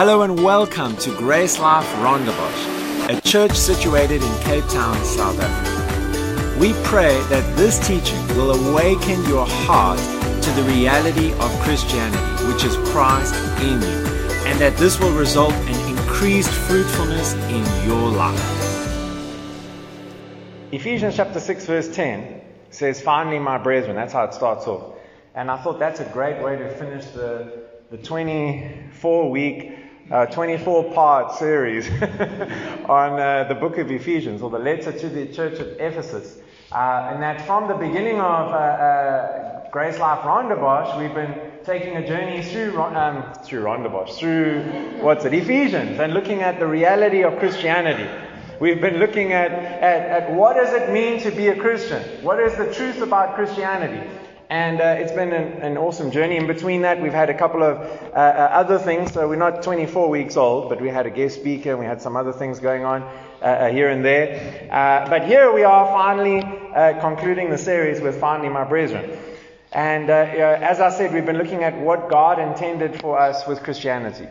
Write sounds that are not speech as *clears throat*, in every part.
Hello and welcome to Grace Life Rondebosch, a church situated in Cape Town, South Africa. We pray that this teaching will awaken your heart to the reality of Christianity, which is Christ in you, and that this will result in increased fruitfulness in your life. Ephesians chapter 6, verse 10 says, Finally, my brethren. That's how it starts off. And I thought that's a great way to finish the, the 24 week, uh, 24 part series *laughs* on uh, the book of Ephesians, or the letter to the church of Ephesus. Uh, and that from the beginning of uh, Grace Life Rondebosch, we've been taking a journey through, um, through Rondebosch, through, what's it, Ephesians, and looking at the reality of Christianity. We've been looking at, at, at what does it mean to be a Christian? What is the truth about Christianity? And uh, it's been an, an, awesome journey. In between that, we've had a couple of uh, uh, other things. So we're not 24 weeks old, but we had a guest speaker and we had some other things going on uh, uh here and there. Uh, but here we are finally concluding the series with Finally My Brethren. And as I said, we've been looking at what God intended for us with Christianity.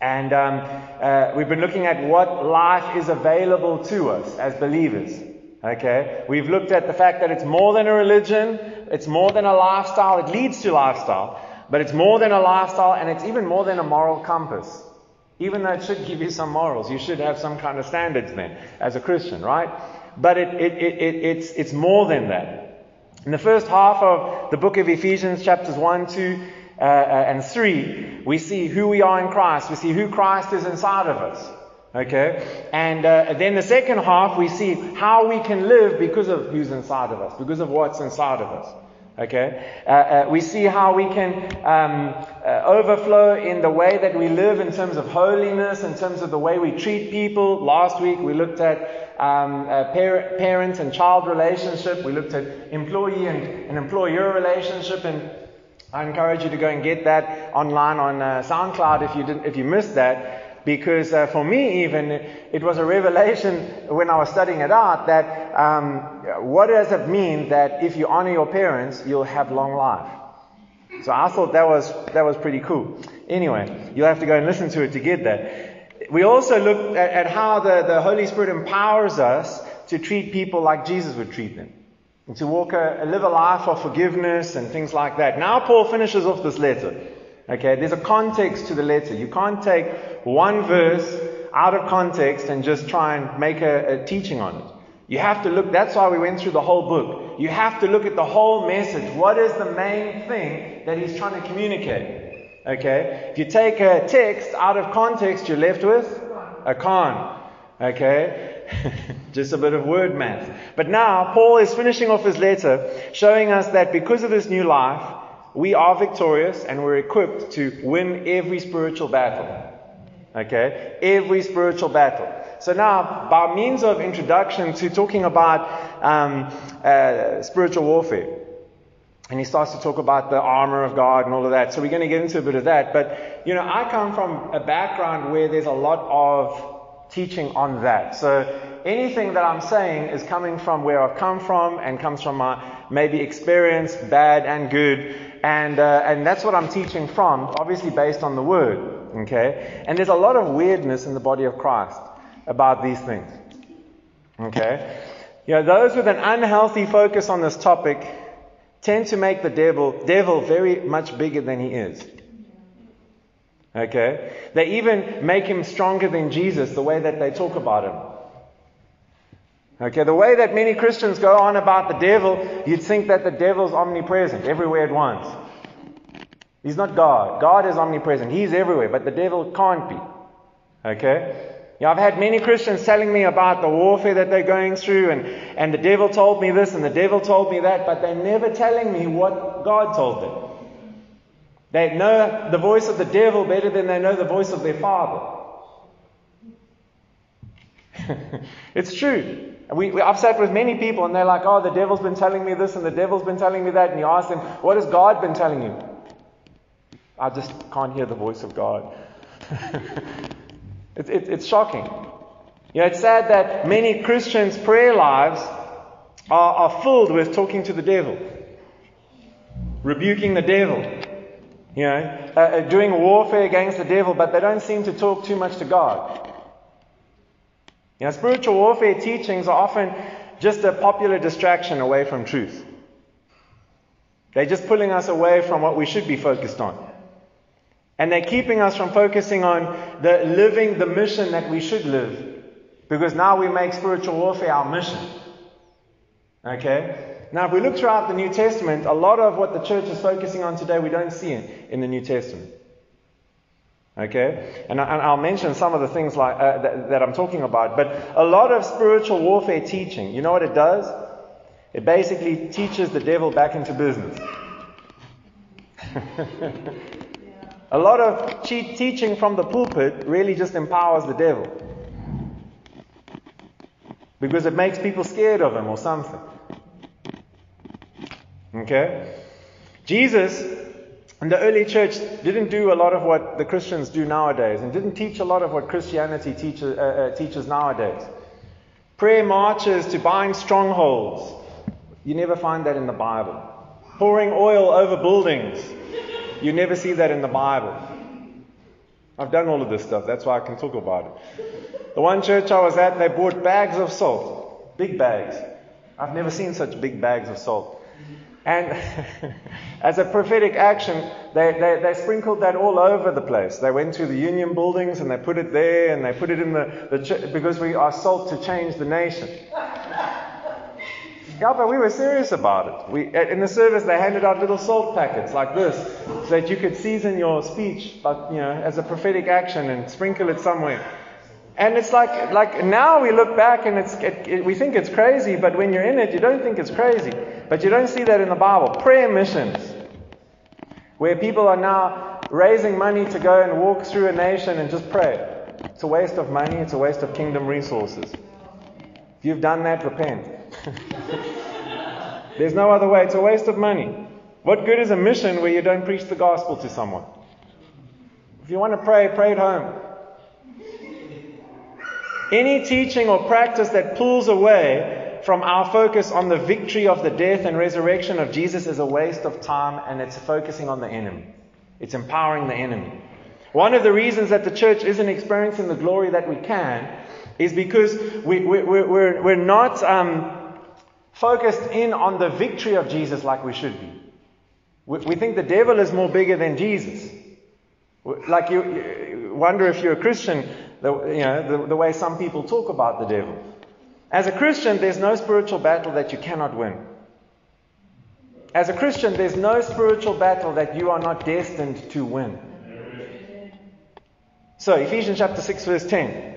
And um, we've been looking at what life is available to us as believers. Okay? We've looked at the fact that it's more than a religion, it's more than a lifestyle, it leads to lifestyle, but it's more than a lifestyle and it's even more than a moral compass. Even though it should give you some morals, you should have some kind of standards then as a Christian, right? But it, it, it, it's, it's more than that. In the first half of the book of Ephesians, chapters 1, 2, uh, uh, and 3, we see who we are in Christ. We see who Christ is inside of us. Okay? And uh, then the second half, we see how we can live because of who's inside of us, because of what's inside of us. Okay? Uh, uh, we see how we can um, uh, overflow in the way that we live in terms of holiness, in terms of the way we treat people. Last week we looked at um, par- parent and child relationship. We looked at employee and, and employer relationship. And I encourage you to go and get that online on uh, SoundCloud if you didn't, if you missed that. Because uh, for me, even, it was a revelation when I was studying it out that um, what does it mean that if you honor your parents, you'll have long life? So I thought that was, that was pretty cool. Anyway, you'll have to go and listen to it to get that. We also looked at, at how the, the Holy Spirit empowers us to treat people like Jesus would treat them. And to walk a, live a life of forgiveness and things like that. Now Paul finishes off this letter. Okay, there's a context to the letter. You can't take one verse out of context and just try and make a, a teaching on it. You have to look, that's why we went through the whole book. You have to look at the whole message. What is the main thing that he's trying to communicate? Okay? If you take a text out of context, you're left with a con. Okay? *laughs* Just a bit of word math. But now, Paul is finishing off his letter, showing us that because of this new life, we are victorious and we're equipped to win every spiritual battle. Okay? Every spiritual battle. So now, by means of introduction to talking about um, uh, spiritual warfare, and he starts to talk about the armor of God and all of that. So we're going to get into a bit of that. But, you know, I come from a background where there's a lot of teaching on that. So anything that I'm saying is coming from where I've come from and comes from my maybe experience, bad and good. And, uh, and that's what I'm teaching from, obviously based on the Word. Okay? And there's a lot of weirdness in the body of Christ about these things. Okay? You know, those with an unhealthy focus on this topic tend to make the devil, devil very much bigger than he is. Okay? They even make him stronger than Jesus, the way that they talk about him. Okay, the way that many Christians go on about the devil, you'd think that the devil's omnipresent, everywhere at once. He's not God. God is omnipresent. He's everywhere, but the devil can't be. Okay? I've had many Christians telling me about the warfare that they're going through, and, and the devil told me this and the devil told me that, but they're never telling me what God told them. They know the voice of the devil better than they know the voice of their father. *laughs* it's true. We, we, I've sat with many people and they're like, oh, the devil's been telling me this and the devil's been telling me that. And you ask them, what has God been telling you? I just can't hear the voice of God. *laughs* it, it, it's shocking. You know, it's sad that many Christians' prayer lives are, are filled with talking to the devil, rebuking the devil. You know, uh, uh, doing warfare against the devil, but they don't seem to talk too much to God. You know, spiritual warfare teachings are often just a popular distraction away from truth. They're just pulling us away from what we should be focused on. And they're keeping us from focusing on the living the mission that we should live. Because now we make spiritual warfare our mission. Okay? Now, if we look throughout the New Testament, a lot of what the church is focusing on today, we don't see in, in the New Testament. Okay? And, I, will mention some of the things like, uh, that, that I'm talking about. But a lot of spiritual warfare teaching, you know what it does? It basically teaches the devil back into business. *laughs* A lot of teaching from the pulpit really just empowers the devil. Because it makes people scared of him or something. Okay? Jesus and the early church didn't do a lot of what the Christians do nowadays and didn't teach a lot of what Christianity teaches, uh, uh, teaches nowadays. Prayer marches to buying strongholds. You never find that in the Bible. Pouring oil over buildings. You never see that in the Bible. I've done all of this stuff, that's why I can talk about it. The one church I was at, they bought bags of salt, big bags. I've never seen such big bags of salt. And *laughs* as a prophetic action, they, they, they, sprinkled that all over the place. They went to the union buildings and they put it there and they put it in the, the ch- because we are salt to change the nation. Yeah, but we were serious about it. We, in the service, they handed out little salt packets like this so that you could season your speech, but, you know, as a prophetic action and sprinkle it somewhere. And it's like, like now we look back and it's, it, it, we think it's crazy, but when you're in it, you don't think it's crazy. But you don't see that in the Bible. Prayer missions, where people are now raising money to go and walk through a nation and just pray. It's a waste of money, it's a waste of kingdom resources. If you've done that, repent. *laughs* There's no other way. It's a waste of money. What good is a mission where you don't preach the gospel to someone? If you want to pray, pray at home. Any teaching or practice that pulls away from our focus on the victory of the death and resurrection of Jesus is a waste of time and it's focusing on the enemy. It's empowering the enemy. One of the reasons that the church isn't experiencing the glory that we can is because we, we, we're, we're not um, focused in on the victory of Jesus like we should be. We, we think the devil is more bigger than Jesus. Like you, you wonder if you're a Christian, the, you know, the, the way some people talk about the devil. As a Christian, there's no spiritual battle that you cannot win. As a Christian, there's no spiritual battle that you are not destined to win. So, Ephesians chapter 6, verse 10.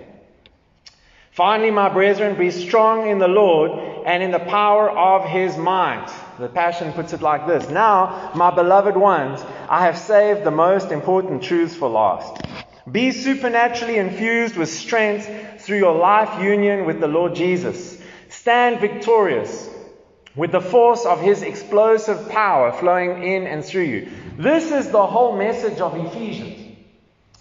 Finally, my brethren, be strong in the Lord and in the power of his might. The Passion puts it like this Now, my beloved ones, I have saved the most important truths for last. Be supernaturally infused with strength through your life union with the Lord Jesus. Stand victorious with the force of his explosive power flowing in and through you. This is the whole message of Ephesians.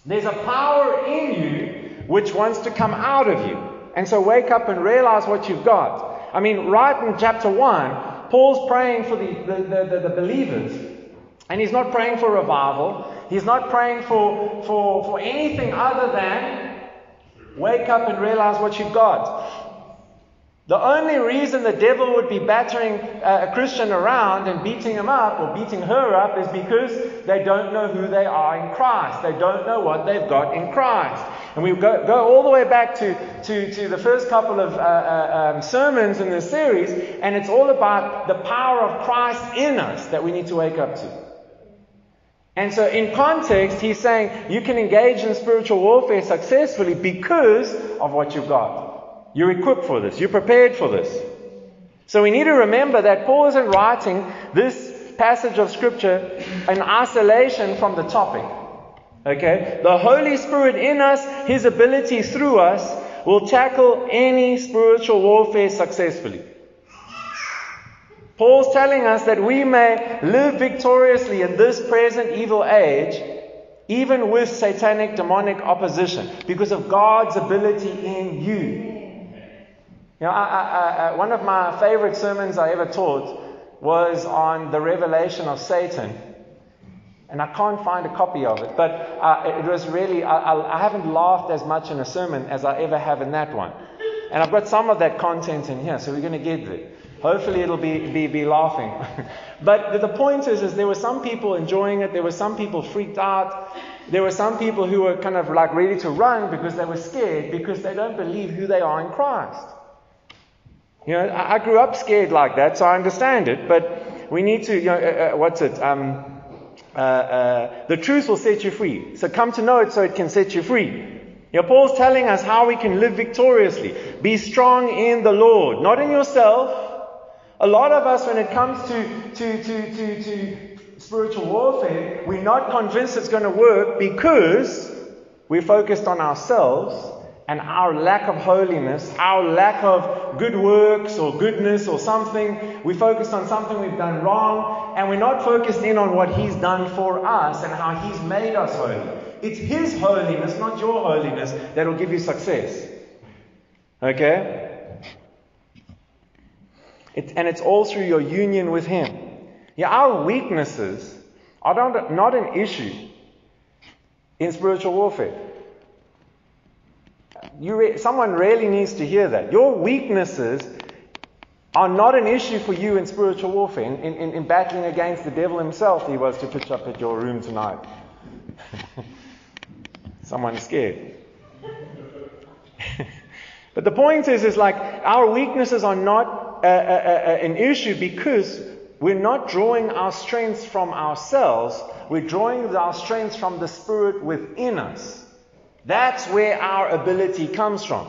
There's a power in you which wants to come out of you. And so wake up and realize what you've got. I mean, right in chapter 1, Paul's praying for the, the, the, the, believers. And he's not praying for revival. He's not praying for, for, for anything other than wake up and realize what you've got. The only reason the devil would be battering a Christian around and beating him up or beating her up is because they don't know who they are in Christ. They don't know what they've got in Christ. And we go, go all the way back to, to, to the first couple of uh, uh, um, sermons in this series, and it's all about the power of Christ in us that we need to wake up to. And so, in context, he's saying you can engage in spiritual warfare successfully because of what you've got. You're equipped for this, you're prepared for this. So, we need to remember that Paul isn't writing this passage of Scripture in isolation from the topic. Okay? The Holy Spirit in us, His ability through us, will tackle any spiritual warfare successfully. Paul's telling us that we may live victoriously in this present evil age, even with satanic demonic opposition, because of God's ability in you. You know, I, I, I, one of my favorite sermons I ever taught was on the revelation of Satan And I can't find a copy of it. But uh, it was really, I, haven't laughed as much in a sermon as I ever have in that one. And I've got some of that content in here, so we're going to get there. Hopefully it'll be, be, be laughing. *laughs* but the point is, is there were some people enjoying it. There were some people freaked out. There were some people who were kind of like ready to run because they were scared because they don't believe who they are in Christ. You know, I, I grew up scared like that, so I understand it. But we need to, you know, uh, uh, what's it? Um, uh, uh, the truth will set you free. So come to know it so it can set you free. You know, Paul's telling us how we can live victoriously. Be strong in the Lord, not in yourself. A lot of us, when it comes to, to, to, to, to spiritual warfare, we're not convinced it's going to work because we're focused on ourselves and our lack of holiness, our lack of good works or goodness or something. We focus on something we've done wrong, and we're not focused in on what He's done for us and how He's made us holy. It's His holiness, not your holiness, that will give you success. Okay? It, and it's all through your union with Him. Yeah, our weaknesses are not, not an issue in spiritual warfare. Re- someone really needs to hear that. Your weaknesses are not an issue for you in spiritual warfare, in, in, in battling against the devil himself, he was to pitch up at your room tonight. *laughs* Someone's scared. But the point is, is like our weaknesses are not a, a, a, an issue because we're not drawing our strength from ourselves. We're drawing our strength from the Spirit within us. That's where our ability comes from.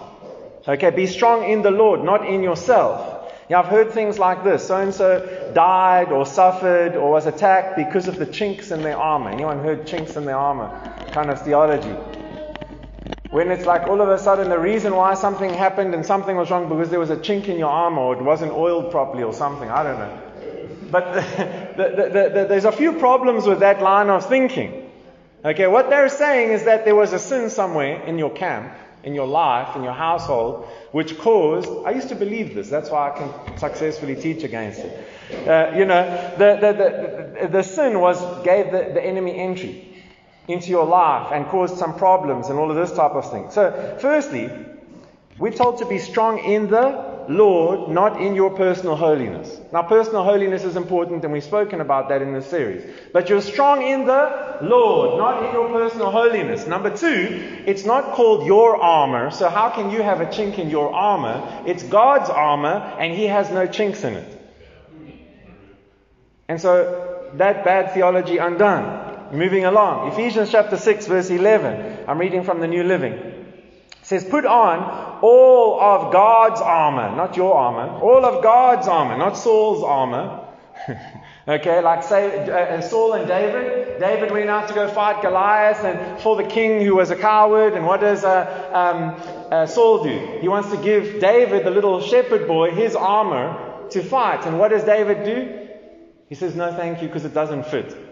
Okay, be strong in the Lord, not in yourself. Yeah, I've heard things like this. So and so died or suffered or was attacked because of the chinks in their armor. Anyone heard chinks in their armor? Kind of theology. When it's like all of a sudden the reason why something happened and something was wrong because there was a chink in your armor or it wasn't oiled properly or something. I don't know. But *laughs* the, the, the, there's a few problems with that line of thinking. Okay, what they're saying is that there was a sin somewhere in your camp, in your life, in your household, which caused. I used to believe this. That's why I can successfully teach against it. Uh, you know, the, the, the, sin was gave the enemy entry into your life and caused some problems and all of this type of thing. So, firstly, we're told to be strong in the Lord, not in your personal holiness. Now, personal holiness is important, and we've spoken about that in this series. But you're strong in the Lord, not in your personal holiness. Number two, it's not called your armor. So, how can you have a chink in your armor? It's God's armor, and He has no chinks in it. And so, that bad theology undone. Moving along. Ephesians chapter 6, verse 11. I'm reading from the New Living says, Put on all of God's armor, not your armor, all of God's armor, not Saul's armor. *laughs* okay, like say uh, uh, Saul and David. David went out to go fight Goliath and for the king who was a coward. And what does uh, um, uh, Saul do? He wants to give David, the little shepherd boy, his armor to fight. And what does David do? He says, No, thank you, because it doesn't fit.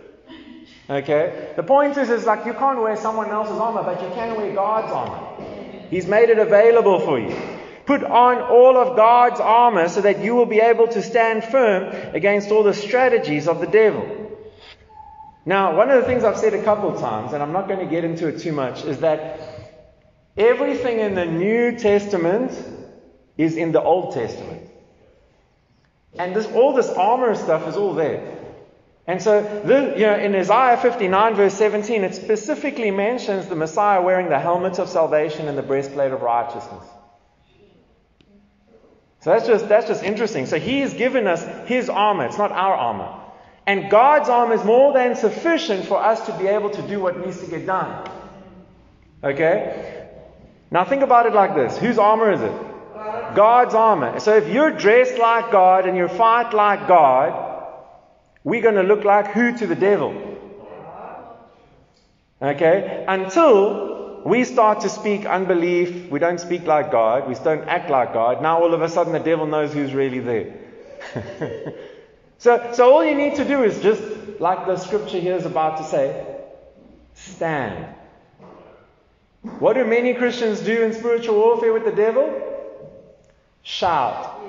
Okay? The point is, is like you can't wear someone else's armor, but you can wear God's armor. He's made it available for you. Put on all of God's armor so that you will be able to stand firm against all the strategies of the devil. Now, one of the things I've said a couple times, and I'm not going to get into it too much, is that everything in the New Testament is in the Old Testament. And this, all this armor stuff is all there. And so, you know, in Isaiah 59, verse 17, it specifically mentions the Messiah wearing the helmet of salvation and the breastplate of righteousness. So that's just, that's just interesting. So he has given us his armor. It's not our armor. And God's armor is more than sufficient for us to be able to do what needs to get done. Okay? Now think about it like this. Whose armor is it? God's armor. So if you're dressed like God and you fight like God, we're going to look like who to the devil? Okay? Until we start to speak unbelief, we don't speak like God, we don't act like God. Now all of a sudden the devil knows who's really there. *laughs* so, so all you need to do is just, like the scripture here is about to say, stand. What do many Christians do in spiritual warfare with the devil? Shout.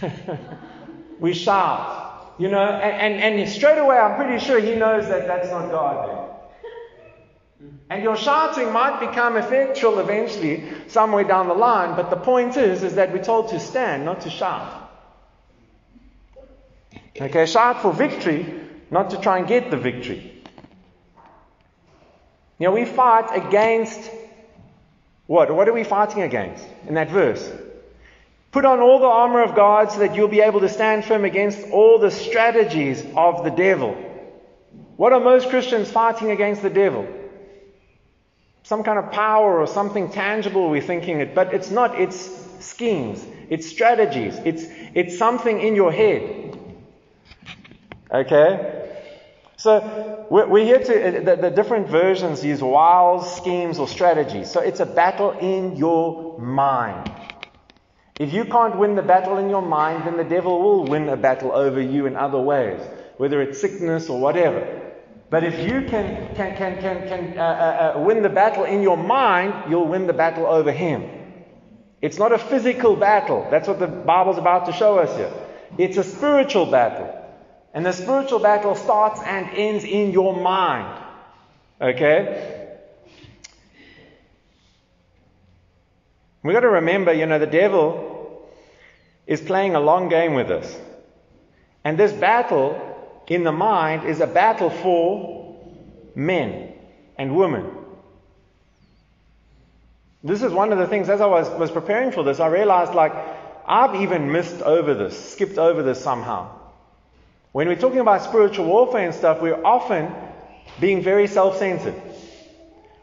*laughs* we shout. You know, and, and, and straight away I'm pretty sure he knows that that's not God. And your shouting might become effectual eventually, somewhere down the line, but the point is, is that we're told to stand, not to shout. Okay, shout for victory, not to try and get the victory. You know, we fight against what? What are we fighting against in that verse? Put on all the armor of God so that you'll be able to stand firm against all the strategies of the devil. What are most Christians fighting against the devil? Some kind of power or something tangible we're thinking it, but it's not. It's schemes, it's strategies, it's, it's something in your head. Okay? So we're here to, uh, the, the, different versions use wiles, schemes, or strategies. So it's a battle in your mind. If you can't win the battle in your mind, then the devil will win a battle over you in other ways, whether it's sickness or whatever. But if you can, can, can, can, can uh, uh, uh win the battle in your mind, you'll win the battle over him. It's not a physical battle. That's what the Bible's about to show us here. It's a spiritual battle. And the spiritual battle starts and ends in your mind. Okay? We've got to remember, you know, the devil is playing a long game with us. And this battle in the mind is a battle for men and women. This is one of the things, as I was, was preparing for this, I realized like I've even missed over this, skipped over this somehow. When we're talking about spiritual warfare and stuff, we're often being very self centered.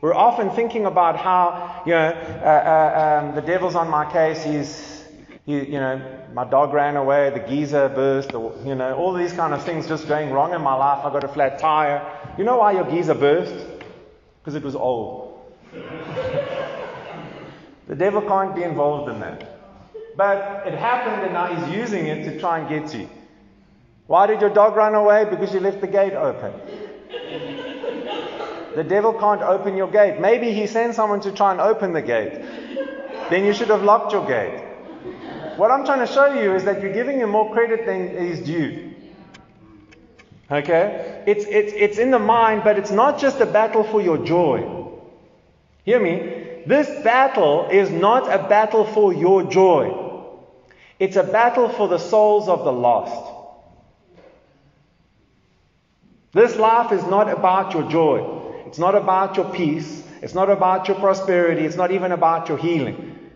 We're often thinking about how, you know, uh, uh, um, the devil's on my case. He's, he, you know, my dog ran away, the geyser burst, you know, all these kind of things just going wrong in my life. I got a flat tire. You know why your geyser burst? Because it was old. *laughs* the devil can't be involved in that. But it happened and now he's using it to try and get you. Why did your dog run away? Because you left the gate open. The devil can't open your gate. Maybe he sends someone to try and open the gate. Then you should have locked your gate. What I'm trying to show you is that you're giving him more credit than is due. Okay? It's, it's, it's in the mind, but it's not just a battle for your joy. Hear me? This battle is not a battle for your joy. It's a battle for the souls of the lost. This life is not about your joy. It's not about your peace. It's not about your prosperity. It's not even about your healing.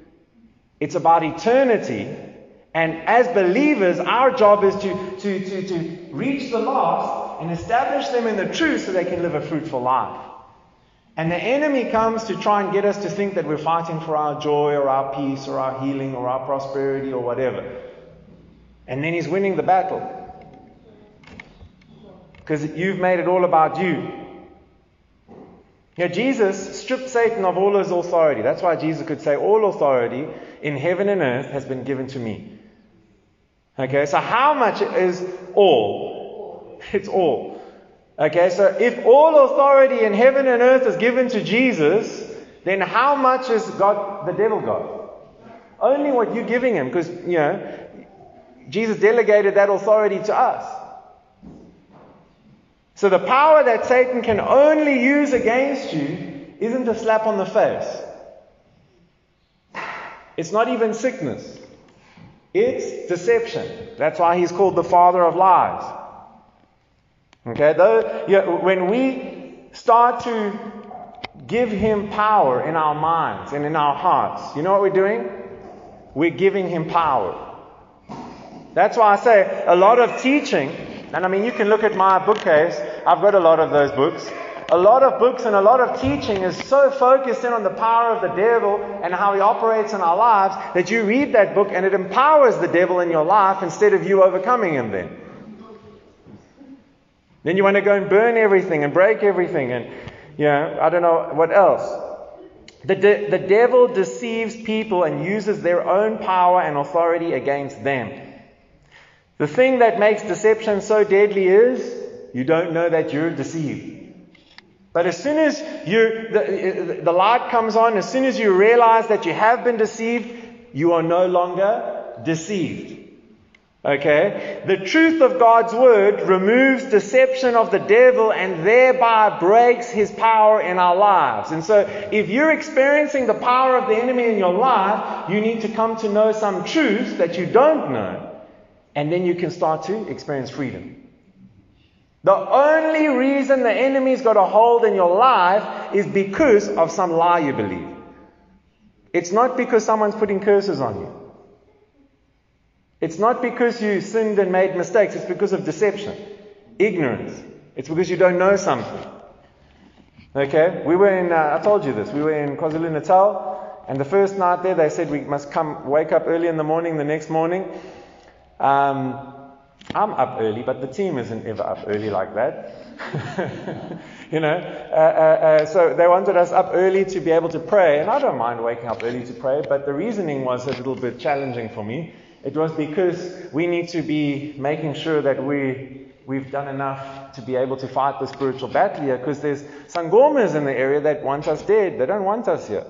It's about eternity. And as believers, our job is to, to, to, to reach the lost and establish them in the truth so they can live a fruitful life. And the enemy comes to try and get us to think that we're fighting for our joy or our peace or our healing or our prosperity or whatever. And then he's winning the battle. Because you've made it all about you. Now, Jesus stripped Satan of all his authority. That's why Jesus could say, All authority in heaven and earth has been given to me. Okay, so how much is all? It's all. Okay, so if all authority in heaven and earth is given to Jesus, then how much is God, the devil got? Only what you're giving him, because, you know, Jesus delegated that authority to us. So the power that Satan can only use against you isn't a slap on the face. It's not even sickness. It's deception. That's why he's called the father of lies. Okay, though yeah, when we start to give him power in our minds and in our hearts, you know what we're doing? We're giving him power. That's why I say a lot of teaching and I mean, you can look at my bookcase. I've got a lot of those books. A lot of books and a lot of teaching is so focused in on the power of the devil and how he operates in our lives that you read that book and it empowers the devil in your life instead of you overcoming him then. Then you want to go and burn everything and break everything and, you know, I don't know what else. The, de- the devil deceives people and uses their own power and authority against them. The thing that makes deception so deadly is you don't know that you're deceived. But as soon as you, the, the light comes on, as soon as you realize that you have been deceived, you are no longer deceived. Okay? The truth of God's word removes deception of the devil and thereby breaks his power in our lives. And so, if you're experiencing the power of the enemy in your life, you need to come to know some truths that you don't know. And then you can start to experience freedom. The only reason the enemy's got a hold in your life is because of some lie you believe. It's not because someone's putting curses on you. It's not because you sinned and made mistakes, it's because of deception, ignorance. It's because you don't know something. Okay? We were in, uh, I told you this, we were in KwaZulu Natal, and the first night there they said we must come, wake up early in the morning the next morning. Um, I'm up early, but the team isn't ever up early like that. *laughs* you know, uh, uh, uh, so they wanted us up early to be able to pray, and I don't mind waking up early to pray, but the reasoning was a little bit challenging for me. It was because we need to be making sure that we, we've done enough to be able to fight the spiritual battle here, because there's sangomas in the area that want us dead. They don't want us here.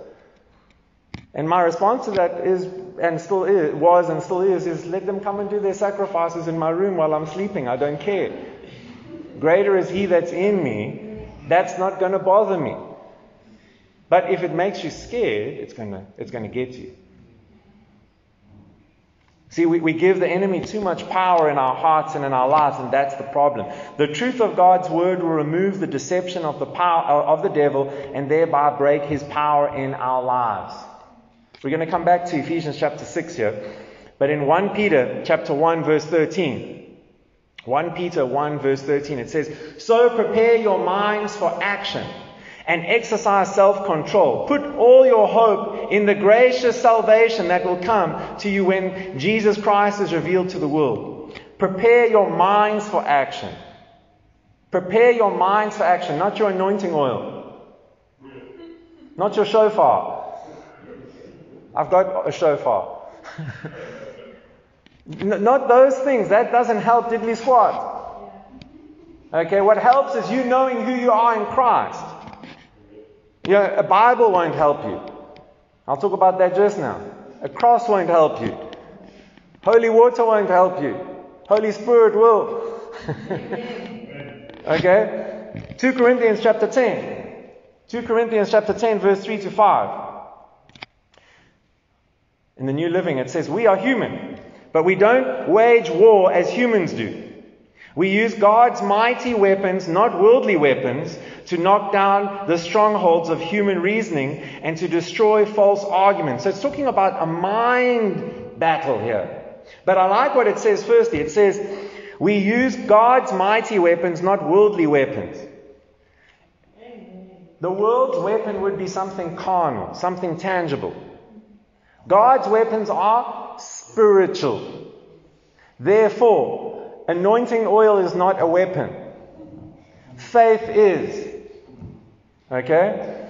And my response to that is, and still is, was and still is, is let them come and do their sacrifices in my room while I'm sleeping. I don't care. Greater is He that's in me. That's not going to bother me. But if it makes you scared, it's going to, it's going to get you. See, we, we give the enemy too much power in our hearts and in our lives, and that's the problem. The truth of God's word will remove the deception of the power of the devil and thereby break his power in our lives. We're going to come back to Ephesians chapter 6 here. But in 1 Peter chapter 1 verse 13, 1 Peter 1 verse 13, it says, So prepare your minds for action and exercise self-control. Put all your hope in the gracious salvation that will come to you when Jesus Christ is revealed to the world. Prepare your minds for action. Prepare your minds for action, not your anointing oil. Not your shofar. I've got a shofar. Not those things. That doesn't help diddly squat. Okay, what helps is you knowing who you are in Christ. You know, a Bible won't help you. I'll talk about that just now. A cross won't help you. Holy water won't help you. Holy Spirit will. *laughs* okay? 2 Corinthians chapter 10. 2 Corinthians chapter 10, verse 3 to 5. In the New Living, it says, We are human, but we don't wage war as humans do. We use God's mighty weapons, not worldly weapons, to knock down the strongholds of human reasoning and to destroy false arguments. So it's talking about a mind battle here. But I like what it says firstly. It says, We use God's mighty weapons, not worldly weapons. The world's weapon would be something carnal, something tangible. God's weapons are spiritual. Therefore, anointing oil is not a weapon. Faith is. Okay?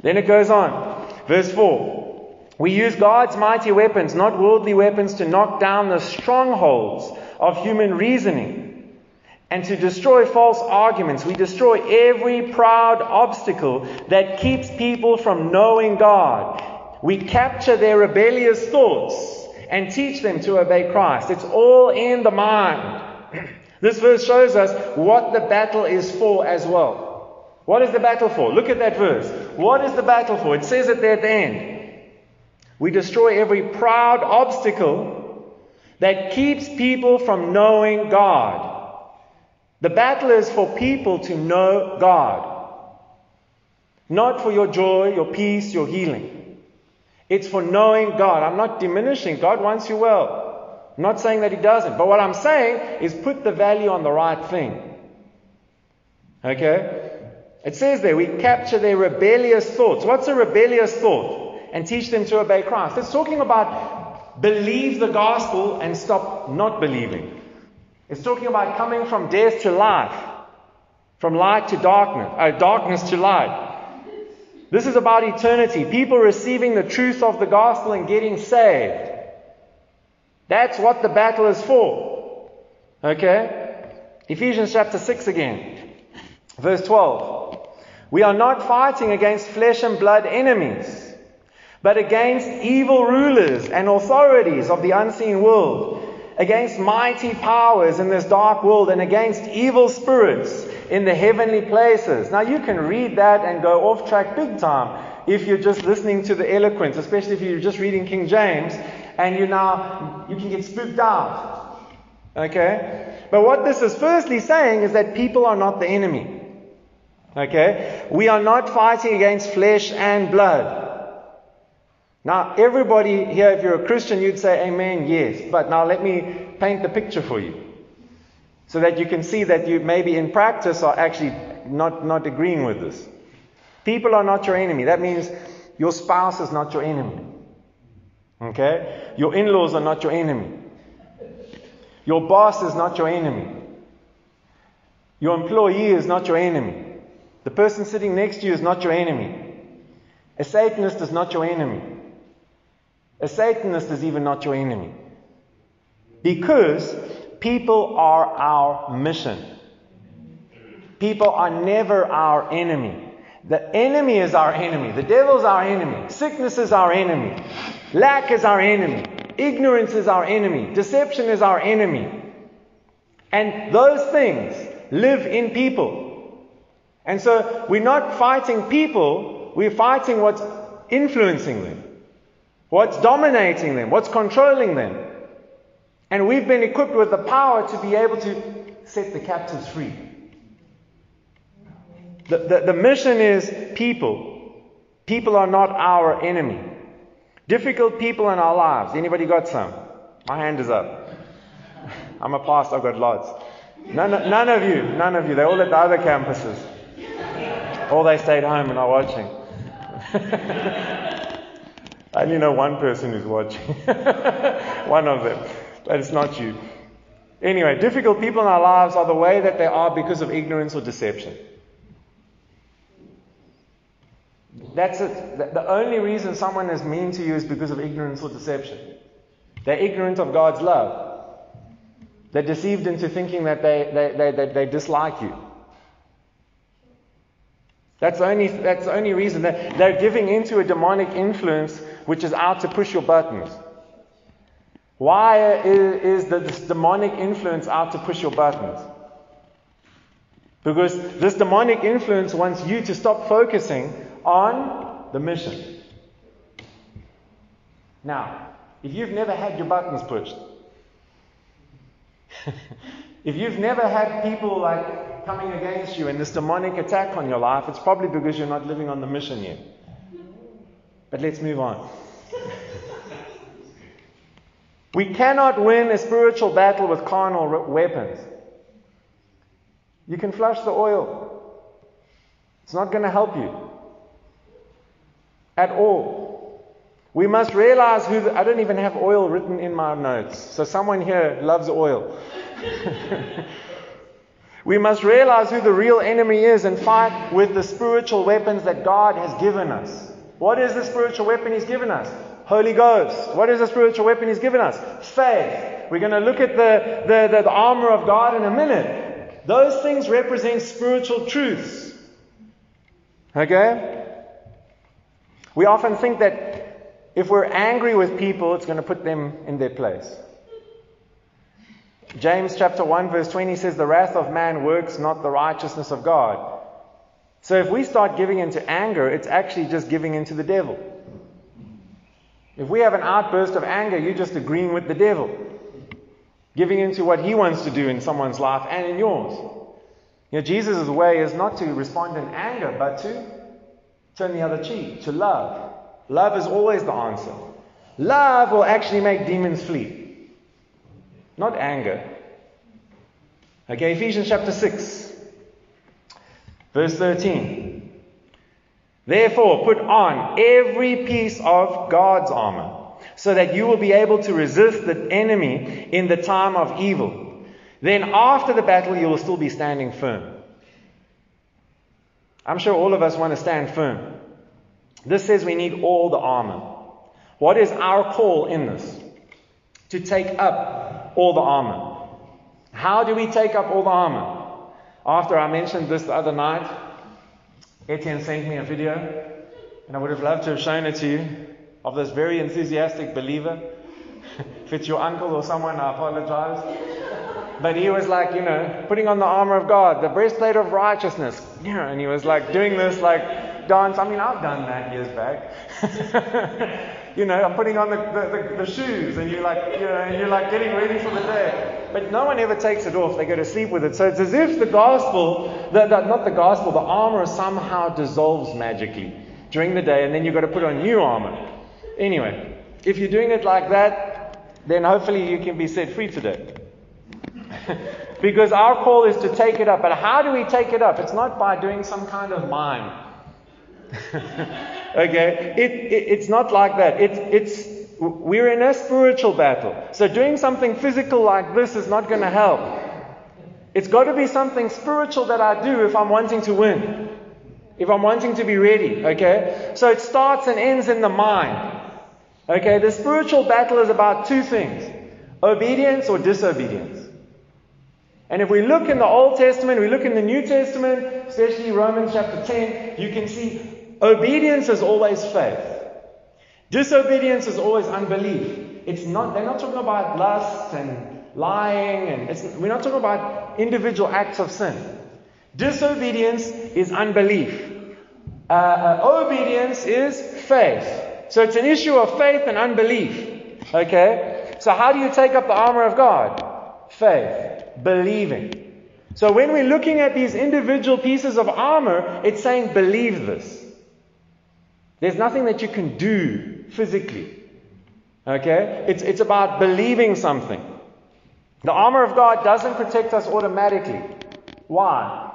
Then it goes on. Verse 4. We use God's mighty weapons, not worldly weapons, to knock down the strongholds of human reasoning and to destroy false arguments. We destroy every proud obstacle that keeps people from knowing God we capture their rebellious thoughts and teach them to obey Christ. It's all in the mind. *clears throat* This verse shows us what the battle is for as well. What is the battle for? Look at that verse. What is the battle for? It says it there at the end. We destroy every proud obstacle that keeps people from knowing God. The battle is for people to know God, not for your joy, your peace, your healing. It's for knowing God. I'm not diminishing. God wants you well. I'm not saying that He doesn't. But what I'm saying is put the value on the right thing. Okay? It says there, we capture their rebellious thoughts. What's a rebellious thought? And teach them to obey Christ. It's talking about believe the gospel and stop not believing. It's talking about coming from death to life, from light to darkness, uh, darkness to light. This is about eternity. People receiving the truth of the gospel and getting saved. That's what the battle is for. Okay? Ephesians chapter 6 again. Verse 12. We are not fighting against flesh and blood enemies, but against evil rulers and authorities of the unseen world, against mighty powers in this dark world, and against evil spirits in the heavenly places. Now, you can read that and go off track big time if you're just listening to the eloquence, especially if you're just reading King James, and you now you can get spooked out. Okay? But what this is firstly saying is that people are not the enemy. Okay? We are not fighting against flesh and blood. Now, everybody here, if you're a Christian, you'd say amen, yes. But now let me paint the picture for you. So that you can see that you maybe in practice are actually not, not agreeing with this. People are not your enemy. That means your spouse is not your enemy. Okay? Your in laws are not your enemy. Your boss is not your enemy. Your employee is not your enemy. The person sitting next to you is not your enemy. A Satanist is not your enemy. A Satanist is even not your enemy. Because people are our mission. People are never our enemy. The enemy is our enemy. The devil is our enemy. Sickness is our enemy. Lack is our enemy. Ignorance is our enemy. Deception is our enemy. And those things live in people. And so we're not fighting people, we're fighting what's influencing them, what's dominating them, what's controlling them. And we've been equipped with the power to be able to set the captives free. The, the, the mission is people. People are not our enemy. Difficult people in our lives. Anybody got some? My hand is up. I'm a pastor, I've got lots. None, none of you, none of you. They're all at the other campuses. Or they stayed home and are watching. *laughs* I only know one person who's watching. *laughs* one of them. But it's not you. Anyway, difficult people in our lives are the way that they are because of ignorance or deception. That's it. The only reason someone is mean to you is because of ignorance or deception. They're ignorant of God's love. They're deceived into thinking that they, they, they, they, dislike you. That's the only, that's the only reason. They're, they're giving into a demonic influence which is out to push your buttons. Why is, the, this demonic influence out to push your buttons? Because this demonic influence wants you to stop focusing on the mission. Now, if you've never had your buttons pushed, *laughs* if you've never had people like coming against you in this demonic attack on your life, it's probably because you're not living on the mission yet. But let's move on. *laughs* we cannot win a spiritual battle with carnal weapons. You can flush the oil. It's not going to help you at all. We must realize who, the, I don't even have oil written in my notes. So someone here loves oil. *laughs* we must realize who the real enemy is and fight with the spiritual weapons that God has given us. What is the spiritual weapon He's given us? Holy Ghost. What is the spiritual weapon He's given us? Faith. We're going to look at the, the, the, the armor of God in a minute. Those things represent spiritual truths. Okay? We often think that if we're angry with people, it's going to put them in their place. James chapter 1 verse 20 says, The wrath of man works not the righteousness of God. So if we start giving into anger, it's actually just giving into the devil. If we have an outburst of anger, you're just agreeing with the devil. Giving into what he wants to do in someone's life and in yours. You know, Jesus' way is not to respond in anger, but to Turn the other cheek to love. Love is always the answer. Love will actually make demons flee, not anger. Okay, Ephesians chapter 6, verse 13. Therefore, put on every piece of God's armor, so that you will be able to resist the enemy in the time of evil. Then, after the battle, you will still be standing firm. I'm sure all of us want to stand firm. This says we need all the armor. What is our call in this? To take up all the armor. How do we take up all the armor? After I mentioned this the other night, Etienne sent me a video, and I would have loved to have shown it to you, of this very enthusiastic believer *laughs* if it's your uncle or someone, I apologize. But he was like, you know, putting on the armor of God, the breastplate of righteousness. You know, and he was like doing this like dance. I mean, I've done that years back. *laughs* you know, I'm putting on the, the, the, the, shoes and you're like, you know, you're like getting ready for the day. But no one ever takes it off. They go to sleep with it. So it's as if the gospel, the, the, not the gospel, the armor somehow dissolves magically during the day and then you've got to put on new armor. Anyway, if you're doing it like that, then hopefully you can be set free today. *laughs* because our call is to take it up. But how do we take it up? It's not by doing some kind of mime. *laughs* okay? It, it, it's not like that. It's, it's, we're in a spiritual battle. So doing something physical like this is not going to help. It's got to be something spiritual that I do if I'm wanting to win. If I'm wanting to be ready. Okay? So it starts and ends in the mind. Okay? The spiritual battle is about two things obedience or disobedience. And if we look in the Old Testament, we look in the New Testament, especially Romans chapter 10, you can see obedience is always faith. Disobedience is always unbelief. It's not, they're not talking about lust and lying, and we're not talking about individual acts of sin. Disobedience is unbelief. Uh, uh, obedience is faith. So it's an issue of faith and unbelief. Okay? So how do you take up the armor of God? Faith believing. So when we're looking at these individual pieces of armor, it's saying believe this. There's nothing that you can do physically. Okay? It's, it's about believing something. The armor of God doesn't protect us automatically. Why?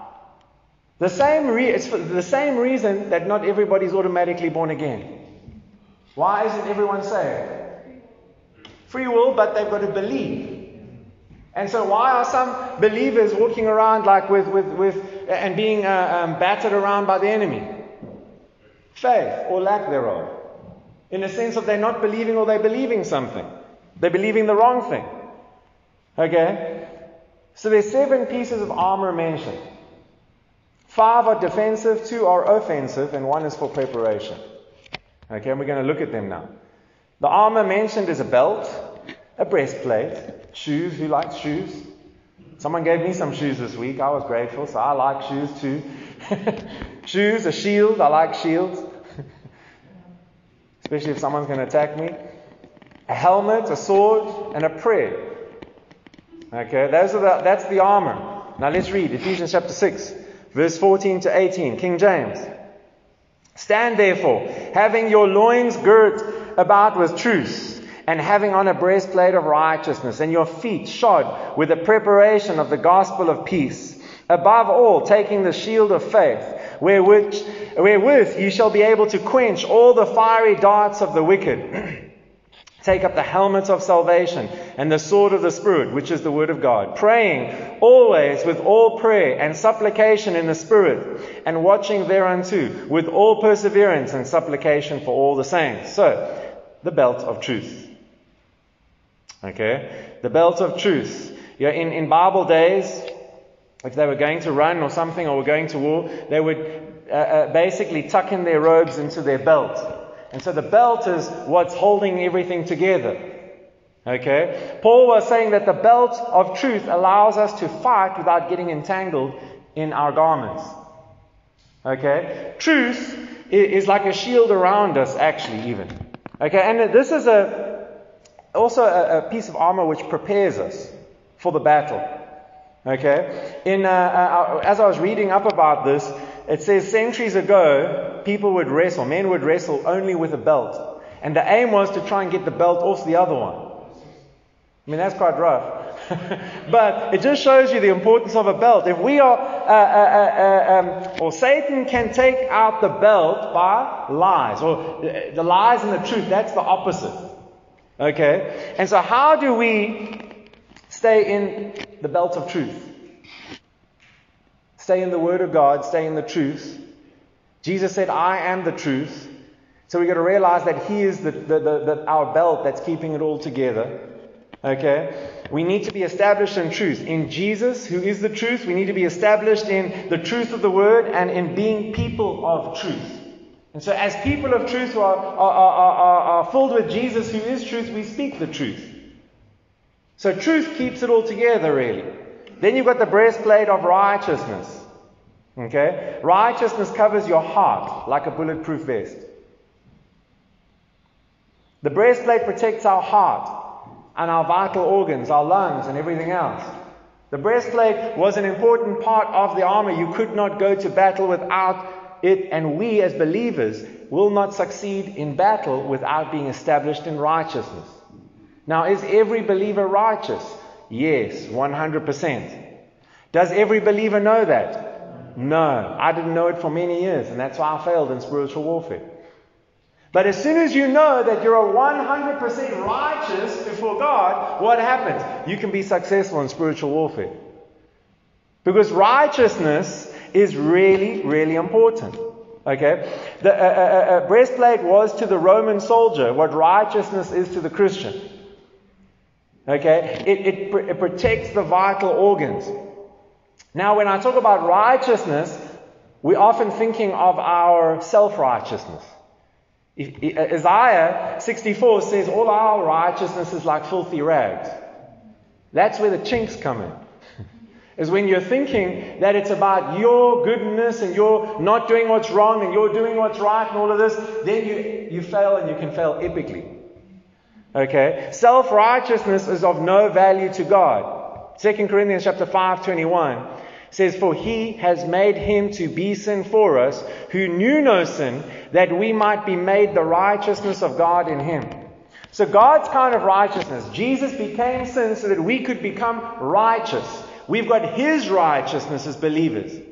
The same, re- it's the same reason that not everybody's automatically born again. Why isn't everyone saved? Free will, but they've got to believe. And so, why are some believers walking around like with, with, with and being uh, um, battered around by the enemy? Faith or lack thereof. In the sense of they're not believing or they're believing something. They're believing the wrong thing. Okay? So there's seven pieces of armor mentioned. Five are defensive, two are offensive, and one is for preparation. Okay, and we're going to look at them now. The armor mentioned is a belt, a breastplate, shoes. Who likes shoes? Someone gave me some shoes this week. I was grateful, so I like shoes too. *laughs* shoes, a shield. I like shields, especially if someone's going to attack me. A helmet, a sword, and a prayer. Okay, those are the, that's the armor. Now let's read Ephesians chapter 6, verse 14 to 18, King James. Stand therefore, having your loins girt about with truth and having on a breastplate of righteousness, and your feet shod with the preparation of the gospel of peace. Above all, taking the shield of faith, wherewith, wherewith you shall be able to quench all the fiery darts of the wicked. *clears throat* Take up the helmet of salvation and the sword of the Spirit, which is the Word of God, praying always with all prayer and supplication in the Spirit, and watching thereunto with all perseverance and supplication for all the saints. So, the belt of truth. Okay? The belt of truth. Yeah, in, in Bible days, if they were going to run or something or were going to war, they would uh, uh, basically tuck in their robes into their belt. And so the belt is what's holding everything together. Okay? Paul was saying that the belt of truth allows us to fight without getting entangled in our garments. Okay? Truth is like a shield around us, actually, even. Okay? And this is a, also a, a, piece of armor which prepares us for the battle. Okay? In, uh, uh, as I was reading up about this, it says centuries ago, people would wrestle, men would wrestle only with a belt. And the aim was to try and get the belt off the other one. I mean, that's quite rough. *laughs* but it just shows you the importance of a belt. If we are, uh, uh, uh, um, or Satan can take out the belt by lies, or the lies and the truth, that's the opposite. Okay? And so, how do we stay in the belt of truth? Stay in the Word of God, stay in the truth. Jesus said, I am the truth. So we've got to realize that He is the, the, the, our belt that's keeping it all together. Okay? We need to be established in truth. In Jesus, who is the truth, we need to be established in the truth of the Word and in being people of truth. And so, as people of truth who are, are, are, are filled with Jesus, who is truth, we speak the truth. So, truth keeps it all together, really. Then you've got the breastplate of righteousness. Okay? Righteousness covers your heart like a bulletproof vest. The breastplate protects our heart and our vital organs, our lungs, and everything else. The breastplate was an important part of the armor. You could not go to battle without it, and we as believers will not succeed in battle without being established in righteousness. Now, is every believer righteous? Yes, 100%. Does every believer know that? No. I didn't know it for many years, and that's why I failed in spiritual warfare. But as soon as you know that you're 100% righteous before God, what happens? You can be successful in spiritual warfare. Because righteousness is really, really important. Okay? The uh, uh, uh, breastplate was to the Roman soldier what righteousness is to the Christian. Okay? It, it, it protects the vital organs. Now, when I talk about righteousness, we're often thinking of our self righteousness. Isaiah 64 says, All our righteousness is like filthy rags. That's where the chinks come in. *laughs* is when you're thinking that it's about your goodness and you're not doing what's wrong and you're doing what's right and all of this, then you, you fail and you can fail epically. Okay? Self righteousness is of no value to God. 2 Corinthians chapter 5, 21 says, For he has made him to be sin for us, who knew no sin, that we might be made the righteousness of God in him. So God's kind of righteousness, Jesus became sin so that we could become righteous. We've got his righteousness as believers.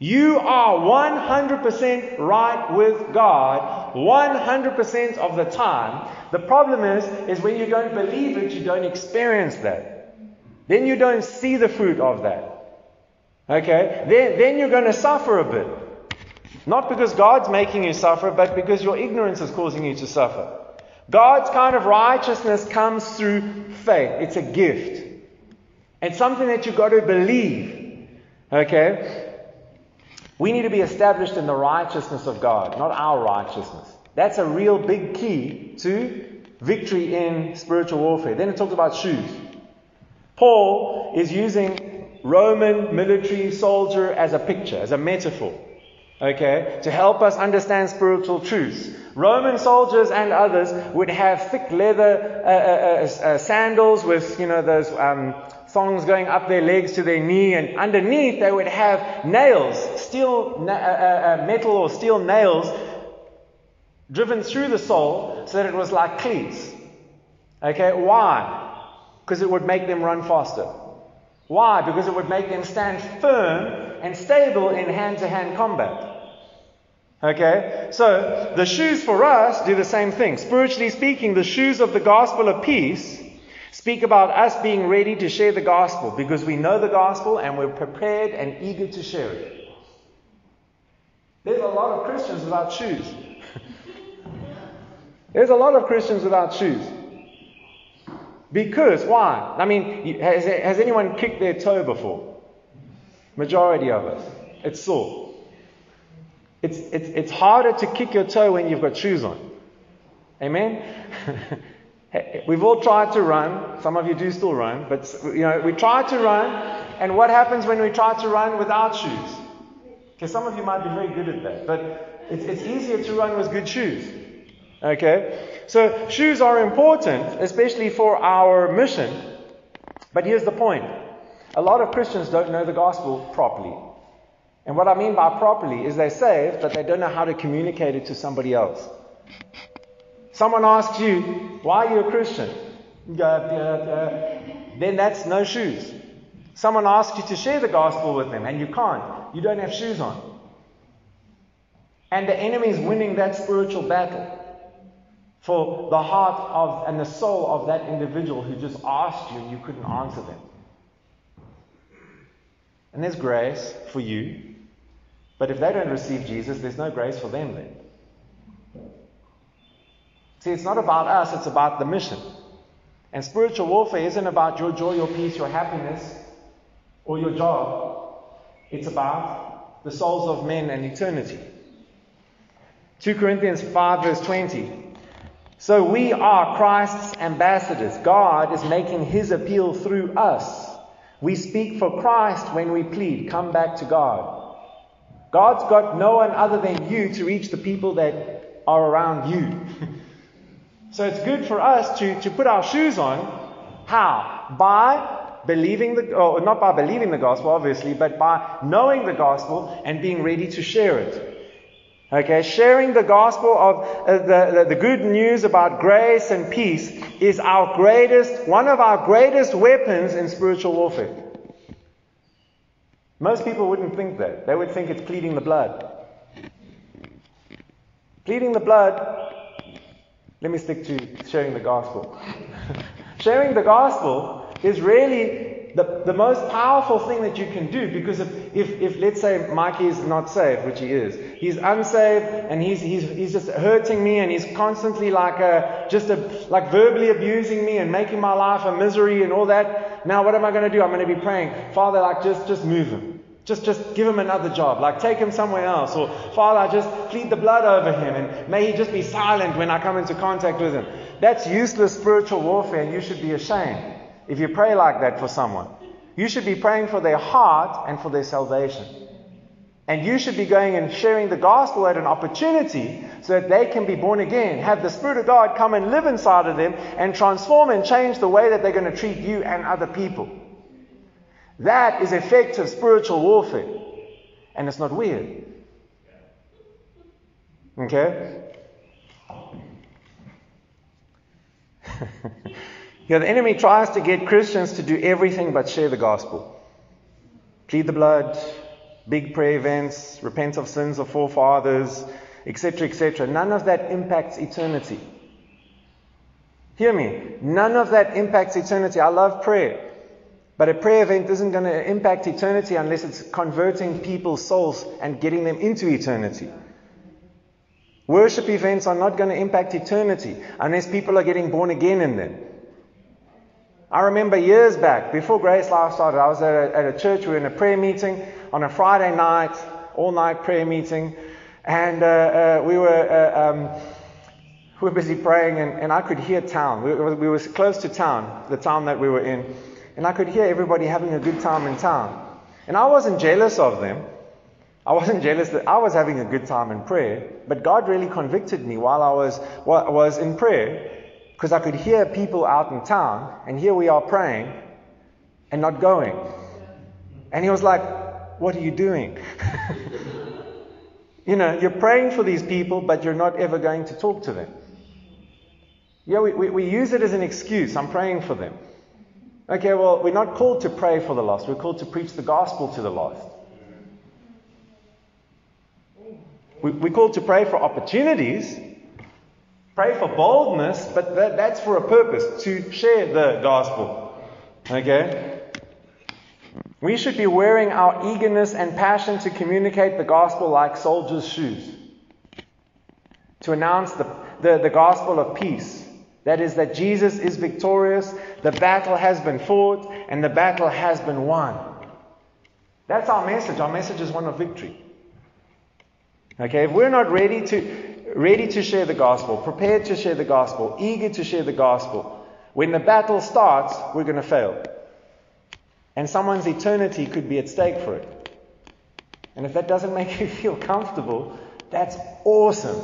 You are 100% right with God 100% of the time. The problem is, is when you don't believe it, you don't experience that. Then you don't see the fruit of that. Okay? Then, then you're going to suffer a bit. Not because God's making you suffer, but because your ignorance is causing you to suffer. God's kind of righteousness comes through faith. It's a gift. It's something that you've got to believe. Okay? We need to be established in the righteousness of God, not our righteousness. That's a real big key to victory in spiritual warfare. Then it talks about shoes. Paul is using Roman military soldier as a picture, as a metaphor. Okay? To help us understand spiritual truths. Roman soldiers and others would have thick leather uh, uh, uh, uh, sandals with, you know, those um, thongs going up their legs to their knee, and underneath they would have nails, steel, uh, uh, metal or steel nails driven through the sole so that it was like cleats. Okay? Why? Because it would make them run faster. Why? Because it would make them stand firm and stable in hand to hand combat. Okay? So, the shoes for us do the same thing. Spiritually speaking, the shoes of the gospel of peace speak about us being ready to share the gospel because we know the gospel and we're prepared and eager to share it. There's a lot of Christians without shoes. *laughs* There's a lot of Christians without shoes. Because, why? I mean, has, has anyone kicked their toe before? Majority of us. It's sore. It's, it's, it's harder to kick your toe when you've got shoes on. Amen? *laughs* We've all tried to run. Some of you do still run, but you know, we try to run, and what happens when we try to run without shoes? Because some of you might be very good at that, but it's, it's easier to run with good shoes. Okay? So shoes are important, especially for our mission. But here's the point. A lot of Christians don't know the gospel properly. And what I mean by properly is they're saved, but they don't know how to communicate it to somebody else. Someone asks you, why are you a Christian? you go, uh, uh, uh, Then that's no shoes. Someone asks you to share the gospel with them, and you can't. You don't have shoes on. And the enemy is winning that spiritual battle for the heart of and the soul of that individual who just asked you and you couldn't answer them. And there's grace for you. But if they don't receive Jesus, there's no grace for them then. See, it's not about us, it's about the mission. And spiritual warfare isn't about your joy, your peace, your happiness, or your job. It's about the souls of men and eternity. 2 Corinthians 5, verse 20. So we are Christ's ambassadors. God is making his appeal through us. We speak for Christ when we plead, come back to God. God's got no one other than you to reach the people that are around you. *laughs* so it's good for us to, to put our shoes on. How? By believing the, or not by believing the gospel, obviously, but by knowing the gospel and being ready to share it. Okay, sharing the gospel of uh, the, the, the good news about grace and peace is our greatest, one of our greatest weapons in spiritual warfare. Most people wouldn't think that. They would think it's pleading the blood. Pleading the blood, let me stick to sharing the gospel. *laughs* sharing the gospel is really the, the most powerful thing that you can do because if, if, if, let's say Mikey is not saved, which he is, he's unsaved and he's, he's, he's just hurting me and he's constantly like a, just a, like verbally abusing me and making my life a misery and all that. Now what am I going to do? I'm going to be praying, Father, like just, just move him. Just, just give him another job. Like take him somewhere else. Or Father, I just plead the blood over him and may he just be silent when I come into contact with him. That's useless spiritual warfare and you should be ashamed if you pray like that for someone. You should be praying for their heart and for their salvation. And you should be going and sharing the gospel at an opportunity so that they can be born again, have the Spirit of God come and live inside of them and transform and change the way that they're going to treat you and other people. That is effective spiritual warfare. And it's not weird. Okay? *laughs* Yeah, the enemy tries to get Christians to do everything but share the gospel. Plead the blood, big prayer events, repent of sins of forefathers, etc., etc. None of that impacts eternity. Hear me. None of that impacts eternity. I love prayer. But a prayer event isn't going to impact eternity unless it's converting people's souls and getting them into eternity. Worship events are not going to impact eternity unless people are getting born again in them. I remember years back, before Grace Life started, I was at a, at a church, we were in a prayer meeting on a Friday night, all night prayer meeting, and uh, uh, we were. Uh, um, we were busy praying, and, and I could hear town. We, we were close to town, the town that we were in, and I could hear everybody having a good time in town. And I wasn't jealous of them. I wasn't jealous that I was having a good time in prayer, but God really convicted me while I was, was in prayer because I could hear people out in town, and here we are praying and not going. And he was like, What are you doing? *laughs* you know, you're praying for these people, but you're not ever going to talk to them. Yeah, we, we, we use it as an excuse. I'm praying for them. Okay, well, we're not called to pray for the lost, we're called to preach the gospel to the lost. We, we're called to pray for opportunities, Pray for boldness, but that, that's for a purpose to share the gospel. Okay? We should be wearing our eagerness and passion to communicate the gospel like soldiers' shoes. To announce the, the, the gospel of peace. That is, that Jesus is victorious, the battle has been fought, and the battle has been won. That's our message. Our message is one of victory. Okay, if we're not ready to ready to share the gospel, prepared to share the gospel, eager to share the gospel. When the battle starts, we're going to fail. And someone's eternity could be at stake for it. And if that doesn't *laughs* make you feel comfortable, that's awesome.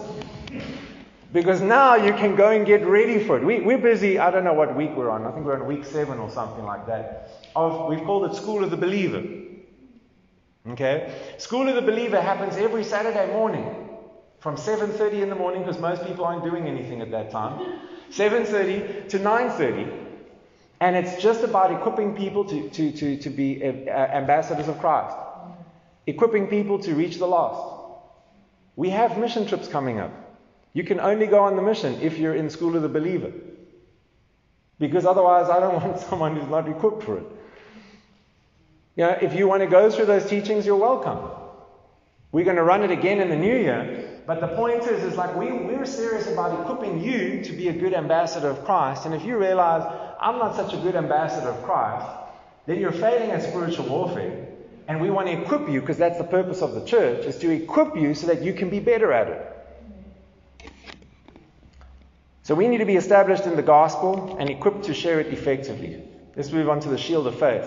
Because now you can go and get ready for it. We, we're busy, I don't know what week we're on. I think we're on week seven or something like that. Of, we've called it School of the Believer. Okay? School of the Believer happens every Saturday morning from 7.30 in the morning because most people aren't doing anything at that time 7.30 to 9.30 and it's just about equipping people to, to, to, to be uh, ambassadors of christ equipping people to reach the lost we have mission trips coming up you can only go on the mission if you're in school of the believer because otherwise i don't *laughs* want someone who's not equipped for it you know, if you want to go through those teachings you're welcome we're going to run it again in the new year but the point is, is like we, we're serious about equipping you to be a good ambassador of Christ. And if you realize, I'm not such a good ambassador of Christ, then you're failing at spiritual warfare. And we want to equip you, because that's the purpose of the church, is to equip you so that you can be better at it. So we need to be established in the gospel and equipped to share it effectively. Let's move on to the shield of faith.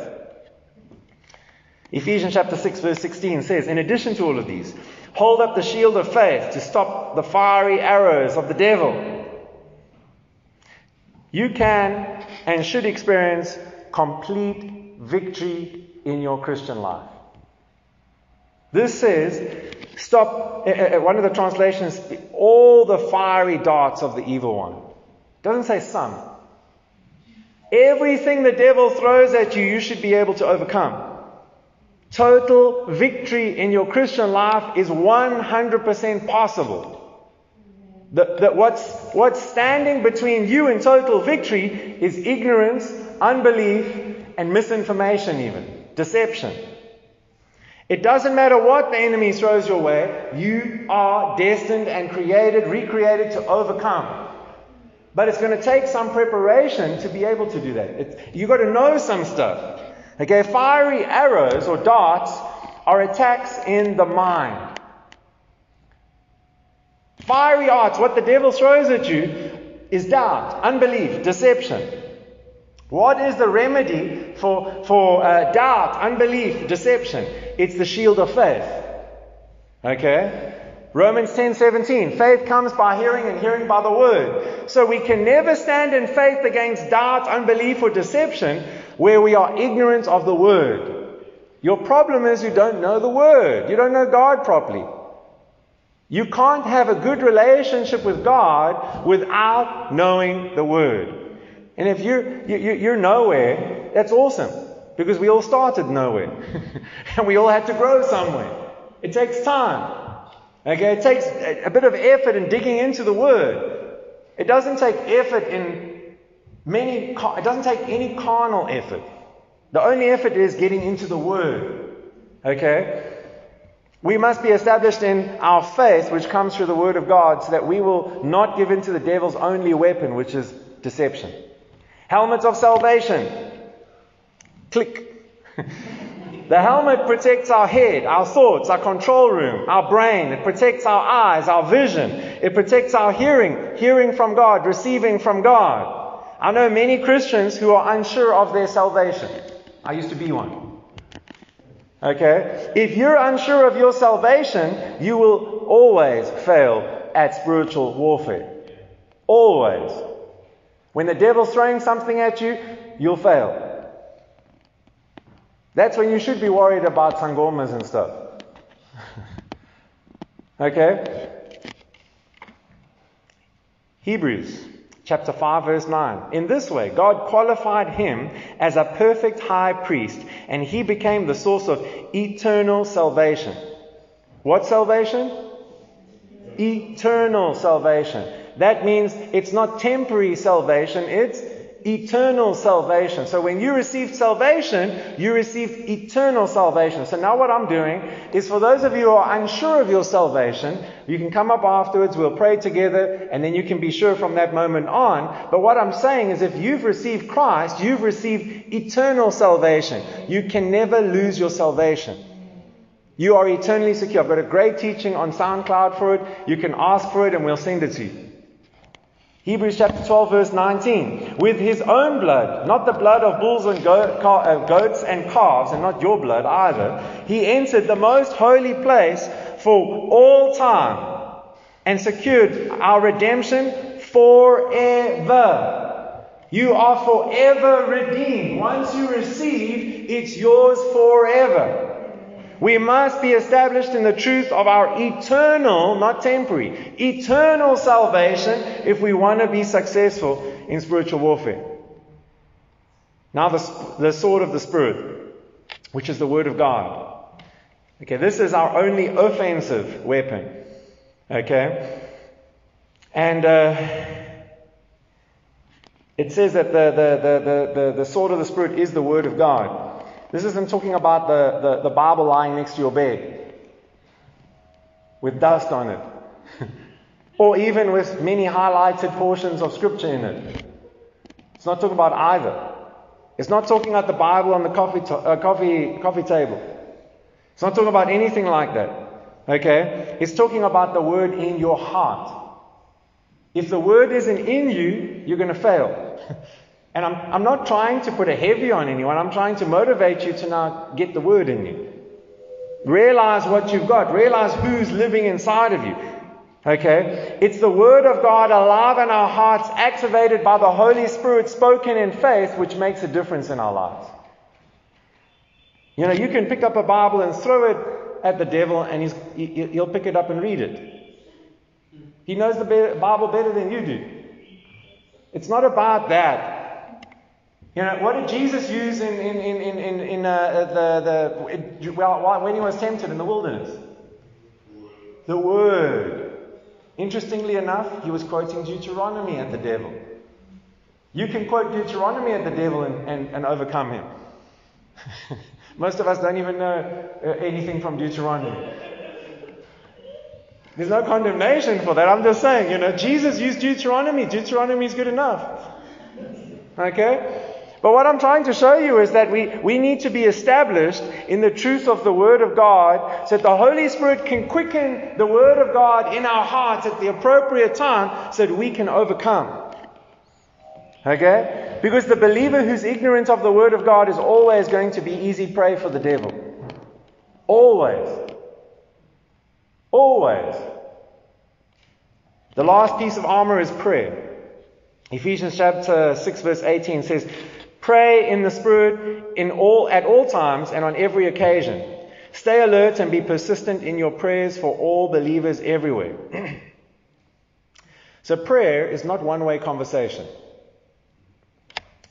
Ephesians chapter 6 verse 16 says, in addition to all of these, hold up the shield of faith to stop the fiery arrows of the devil. You can and should experience complete victory in your Christian life. This says, stop, uh, uh, one of the translations, all the fiery darts of the evil one. It doesn't say some. Everything the devil throws at you, you should be able to overcome. Total victory in your Christian life is 100% possible. That, what's, what's standing between you and total victory is ignorance, unbelief, and misinformation, even deception. It doesn't matter what the enemy throws your way, you are destined and created, recreated to overcome. But it's going to take some preparation to be able to do that. you've got to know some stuff. Okay, fiery arrows or darts are attacks in the mind. Fiery arts, what the devil throws at you, is doubt, unbelief, deception. What is the remedy for, for uh, doubt, unbelief, deception? It's the shield of faith. Okay? Romans 10:17 Faith comes by hearing and hearing by the word. So we can never stand in faith against doubt, unbelief or deception where we are ignorant of the word. Your problem is you don't know the word. You don't know God properly. You can't have a good relationship with God without knowing the word. And if you're, you, you're nowhere, that's awesome. Because we all started nowhere. *laughs* and we all had to grow somewhere. It takes time. Okay, it takes a bit of effort in digging into the Word. It doesn't take effort in many, it doesn't take any carnal effort. The only effort is getting into the Word. Okay? We must be established in our faith, which comes through the Word of God, so that we will not give in to the devil's only weapon, which is deception. Helmet of salvation. Click. *laughs* the helmet protects our head, our thoughts, our control room, our brain. It protects our eyes, our vision. It protects our hearing, hearing from God, receiving from God. I know many Christians who are unsure of their salvation. I used to be one. Okay? If you're unsure of your salvation, you will always fail at spiritual warfare. Always. When the devil's throwing something at you, you'll fail. That's when you should be worried about sangomas and stuff. *laughs* okay? Hebrews chapter 5 verse 9. In this way, God qualified him as a perfect high priest, and he became the source of eternal salvation. What salvation? Eternal salvation. That means it's not temporary salvation, it's eternal salvation. So when you receive salvation, you receive eternal salvation. So now what I'm doing is for those of you who are unsure of your salvation, you can come up afterwards, we'll pray together, and then you can be sure from that moment on. But what I'm saying is if you've received Christ, you've received eternal salvation. You can never lose your salvation. You are eternally secure. I've got a great teaching on SoundCloud for it. You can ask for it and we'll send it to you. Hebrews chapter 12, verse 19. With his own blood, not the blood of bulls and uh, goats and calves, and not your blood either, he entered the most holy place for all time and secured our redemption forever. You are forever redeemed. Once you receive, it's yours forever. We must be established in the truth of our eternal, not temporary, eternal salvation if we want to be successful in spiritual warfare. Now, the, the sword of the Spirit, which is the Word of God. Okay, this is our only offensive weapon. Okay? And uh, it says that the, the, the, the, the sword of the Spirit is the Word of God. This isn't talking about the, the, the Bible lying next to your bed with dust on it, *laughs* or even with many highlighted portions of Scripture in it. It's not talking about either. It's not talking about the Bible on the coffee, to- uh, coffee, coffee table. It's not talking about anything like that. Okay? It's talking about the Word in your heart. If the word isn't in you, you're going to fail. *laughs* and I'm, I'm not trying to put a heavy on anyone. I'm trying to motivate you to now get the word in you. Realize what you've got. Realize who's living inside of you. Okay? It's the Word of God alive in our hearts, activated by the Holy Spirit, spoken in faith, which makes a difference in our lives. You know, you can pick up a Bible and throw it at the devil, and he's, he'll pick it up and read it. He knows the Bible better than you do. It's not about that. You know, what did Jesus use in, in, in, in, in uh, the, the, well, when he was tempted in the wilderness? The Word. Interestingly enough, he was quoting Deuteronomy at the devil. You can quote Deuteronomy at the devil and, and, and overcome him. *laughs* Most of us don't even know uh, anything from Deuteronomy. There's no condemnation for that. I'm just saying, you know, Jesus used Deuteronomy. Deuteronomy is good enough. Okay? But what I'm trying to show you is that we, we need to be established in the truth of the Word of God so that the Holy Spirit can quicken the Word of God in our hearts at the appropriate time so that we can overcome. Okay? Because the believer who's ignorant of the Word of God is always going to be easy prey for the devil. Always. Always. The last piece of armor is prayer. Ephesians chapter 6 verse 18 says, Pray in the Spirit in all, at all times and on every occasion. Stay alert and be persistent in your prayers for all believers everywhere. *clears throat* so prayer is not one-way conversation.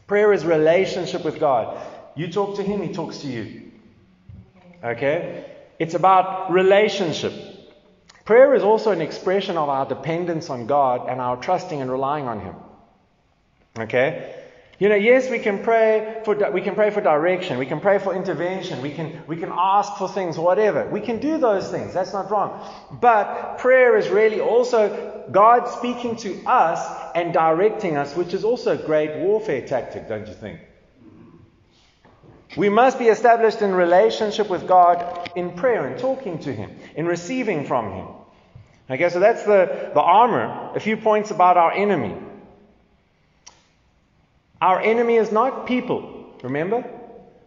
Prayer is relationship with God. You talk to Him, He talks to you. Okay? It's about relationship. Prayer is also an expression of our dependence on God and our trusting and relying on Him. Okay? You know, yes, we can pray for we can pray for direction, we can pray for intervention, we can we can ask for things, whatever. We can do those things. That's not wrong. But prayer is really also God speaking to us and directing us, which is also a great warfare tactic, don't you think? We must be established in relationship with God in prayer and talking to Him, in receiving from Him. Okay, so that's the, the armor. A few points about our enemy. Our enemy is not people, remember?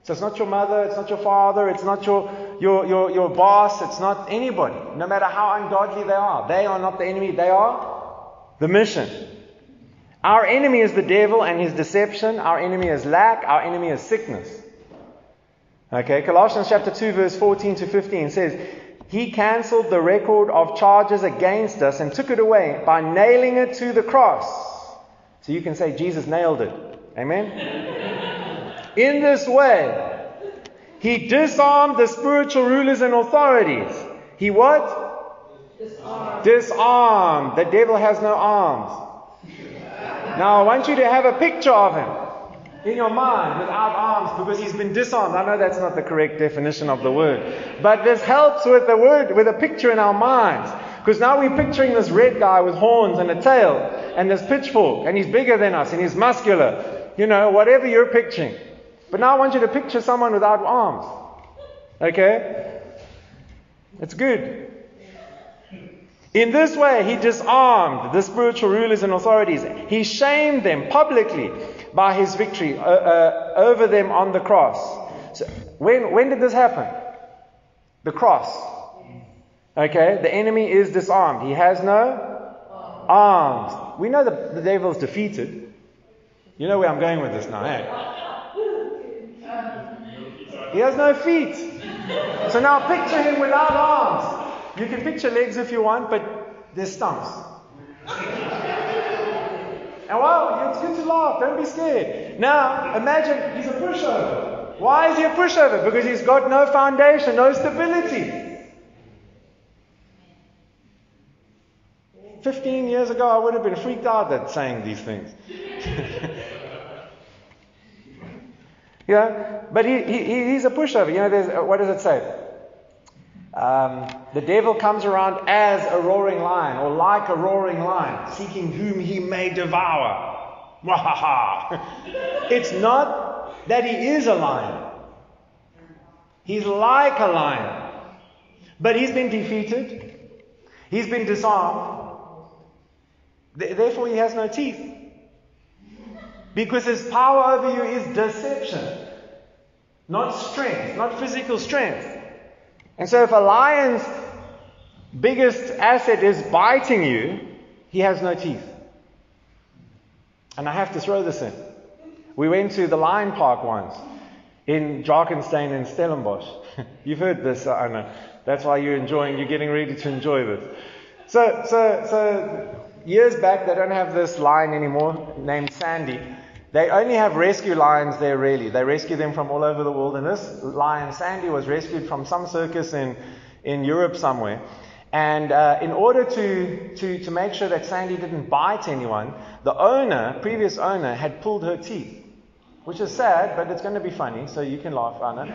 So it's not your mother, it's not your father, it's not your, your, your, your boss, it's not anybody, no matter how ungodly they are. They are not the enemy, they are the mission. Our enemy is the devil and his deception. Our enemy is lack. Our enemy is sickness. Okay, Colossians chapter 2, verse 14 to 15 says, He cancelled the record of charges against us and took it away by nailing it to the cross. So you can say Jesus nailed it. Amen? In this way, he disarmed the spiritual rulers and authorities. He what? Disarmed. Disarmed. The devil has no arms. Now I want you to have a picture of him in your mind without arms because he's been disarmed. I know that's not the correct definition of the word. But this helps with the word, with a picture in our minds. Because now we're picturing this red guy with horns and a tail and this pitchfork and he's bigger than us and he's muscular you know, whatever you're picturing. But now I want you to picture someone without arms. Okay? It's good. In this way, he disarmed the spiritual rulers and authorities. He shamed them publicly by his victory uh, uh, over them on the cross. So when, when did this happen? The cross. Okay? The enemy is disarmed. He has no arms. We know the, the devil is defeated. You know where I'm going with this now, eh? He has no feet. So now picture him without arms. You can picture legs if you want, but there's stumps. And wow, it's good to laugh. Don't be scared. Now, imagine he's a pushover. Why is he a pushover? Because he's got no foundation, no stability. 15 years ago, I would have been freaked out at saying these things. *laughs* yeah, but he, he, he's a pushover. You know, there's, what does it say? Um, the devil comes around as a roaring lion, or like a roaring lion, seeking whom he may devour. *laughs* it's not that he is a lion. He's like a lion. But he's been defeated. He's been disarmed. Therefore, he has no teeth. Because his power over you is deception, not strength, not physical strength. And so, if a lion's biggest asset is biting you, he has no teeth. And I have to throw this in. We went to the lion park once in Drakenstein and Stellenbosch. *laughs* You've heard this, uh, I know. That's why you're enjoying, you're getting ready to enjoy this. So, so, so years back, they don't have this lion anymore named Sandy. They only have rescue lions there, really. They rescue them from all over the world. And this lion, Sandy, was rescued from some circus in, in Europe somewhere. And uh, in order to, to, to make sure that Sandy didn't bite anyone, the owner, previous owner, had pulled her teeth. Which is sad, but it's going to be funny, so you can laugh, Anna.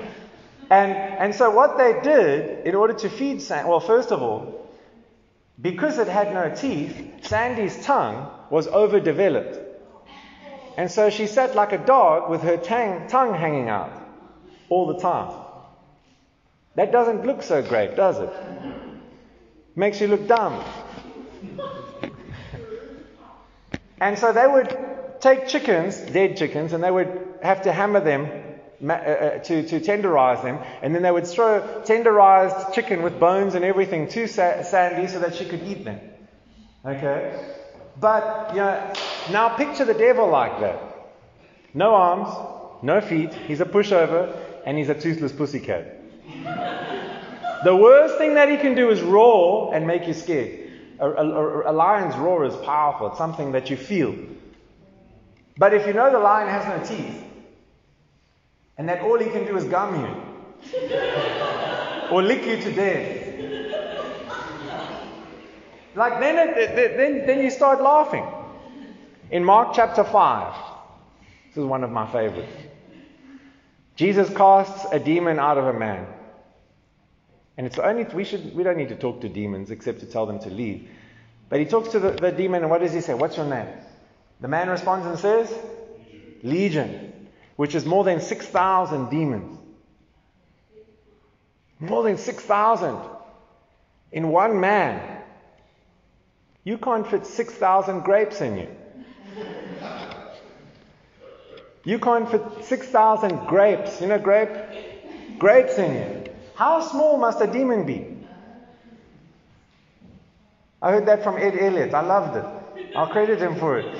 And, and so what they did, in order to feed Sandy, well, first of all, because it had no teeth, Sandy's tongue was overdeveloped. And so she sat like a dog with her tang, tongue hanging out all the time. That doesn't look so great, does it? Makes you look dumb. and so they would take chickens, dead chickens, and they would have to hammer them uh, uh, to, to tenderize them, and then they would throw tenderized chicken with bones and everything to Sandy so that she could eat them. Okay? But, you know, now picture the devil like that. No arms, no feet, he's a pushover, and he's a toothless pussycat. the worst thing that he can do is roar and make you scared. A, a, a, lion's roar is powerful, it's something that you feel. But if you know the lion has no teeth, and that all he can do is gum you, or lick you to death, like then, then, then you start laughing. In Mark chapter 5, this is one of my favorites. Jesus casts a demon out of a man. And it's only, we, should, we don't need to talk to demons except to tell them to leave. But he talks to the, the demon, and what does he say? What's your name? The man responds and says, Legion, which is more than 6,000 demons. More than 6,000 in one man. You can't fit 6,000 grapes in you. You can't fit 6,000 grapes, you know, grape? Grapes in you. How small must a demon be? I heard that from Ed Elliott. I loved it. I'll credit him for it.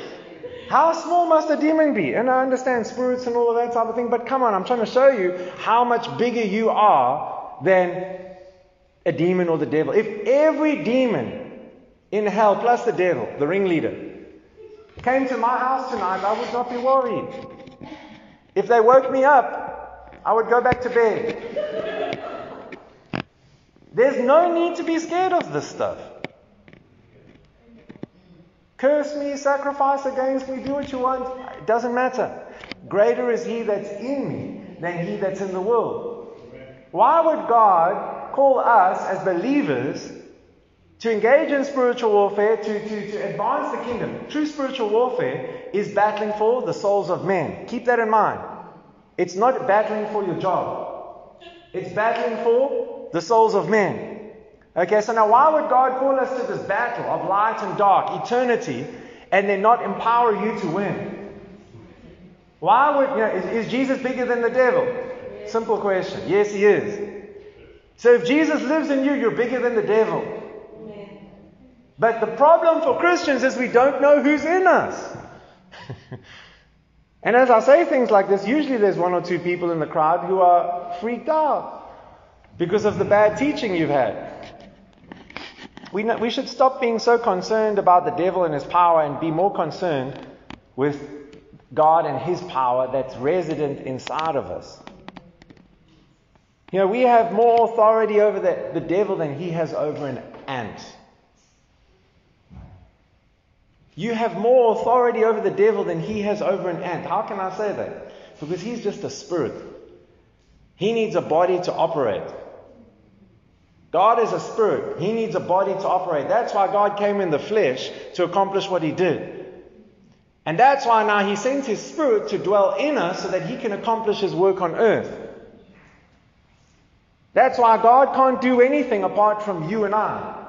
How small must a demon be? And I understand spirits and all of that type of thing, but come on, I'm trying to show you how much bigger you are than a demon or the devil. If every demon in hell, plus the devil, the ringleader, came to my house tonight, I would not be worried. If they woke me up, I would go back to bed. There's no need to be scared of this stuff. Curse me, sacrifice against me, do what you want. It doesn't matter. Greater is He that's in me than He that's in the world. Why would God call us as believers to engage in spiritual warfare, to, to, to advance the kingdom. True spiritual warfare is battling for the souls of men. Keep that in mind. It's not battling for your job, it's battling for the souls of men. Okay, so now why would God call us to this battle of light and dark, eternity, and then not empower you to win? Why would, you know, is, is Jesus bigger than the devil? Simple question. Yes, he is. So if Jesus lives in you, you're bigger than the devil. But the problem for Christians is we don't know who's in us. *laughs* and as I say things like this, usually there's one or two people in the crowd who are freaked out because of the bad teaching you've had. We, know, we should stop being so concerned about the devil and his power and be more concerned with God and his power that's resident inside of us. You know, we have more authority over the, the devil than he has over an ant. You have more authority over the devil than he has over an ant. How can I say that? Because he's just a spirit. He needs a body to operate. God is a spirit. He needs a body to operate. That's why God came in the flesh to accomplish what he did. And that's why now he sends his spirit to dwell in us so that he can accomplish his work on earth. That's why God can't do anything apart from you and I.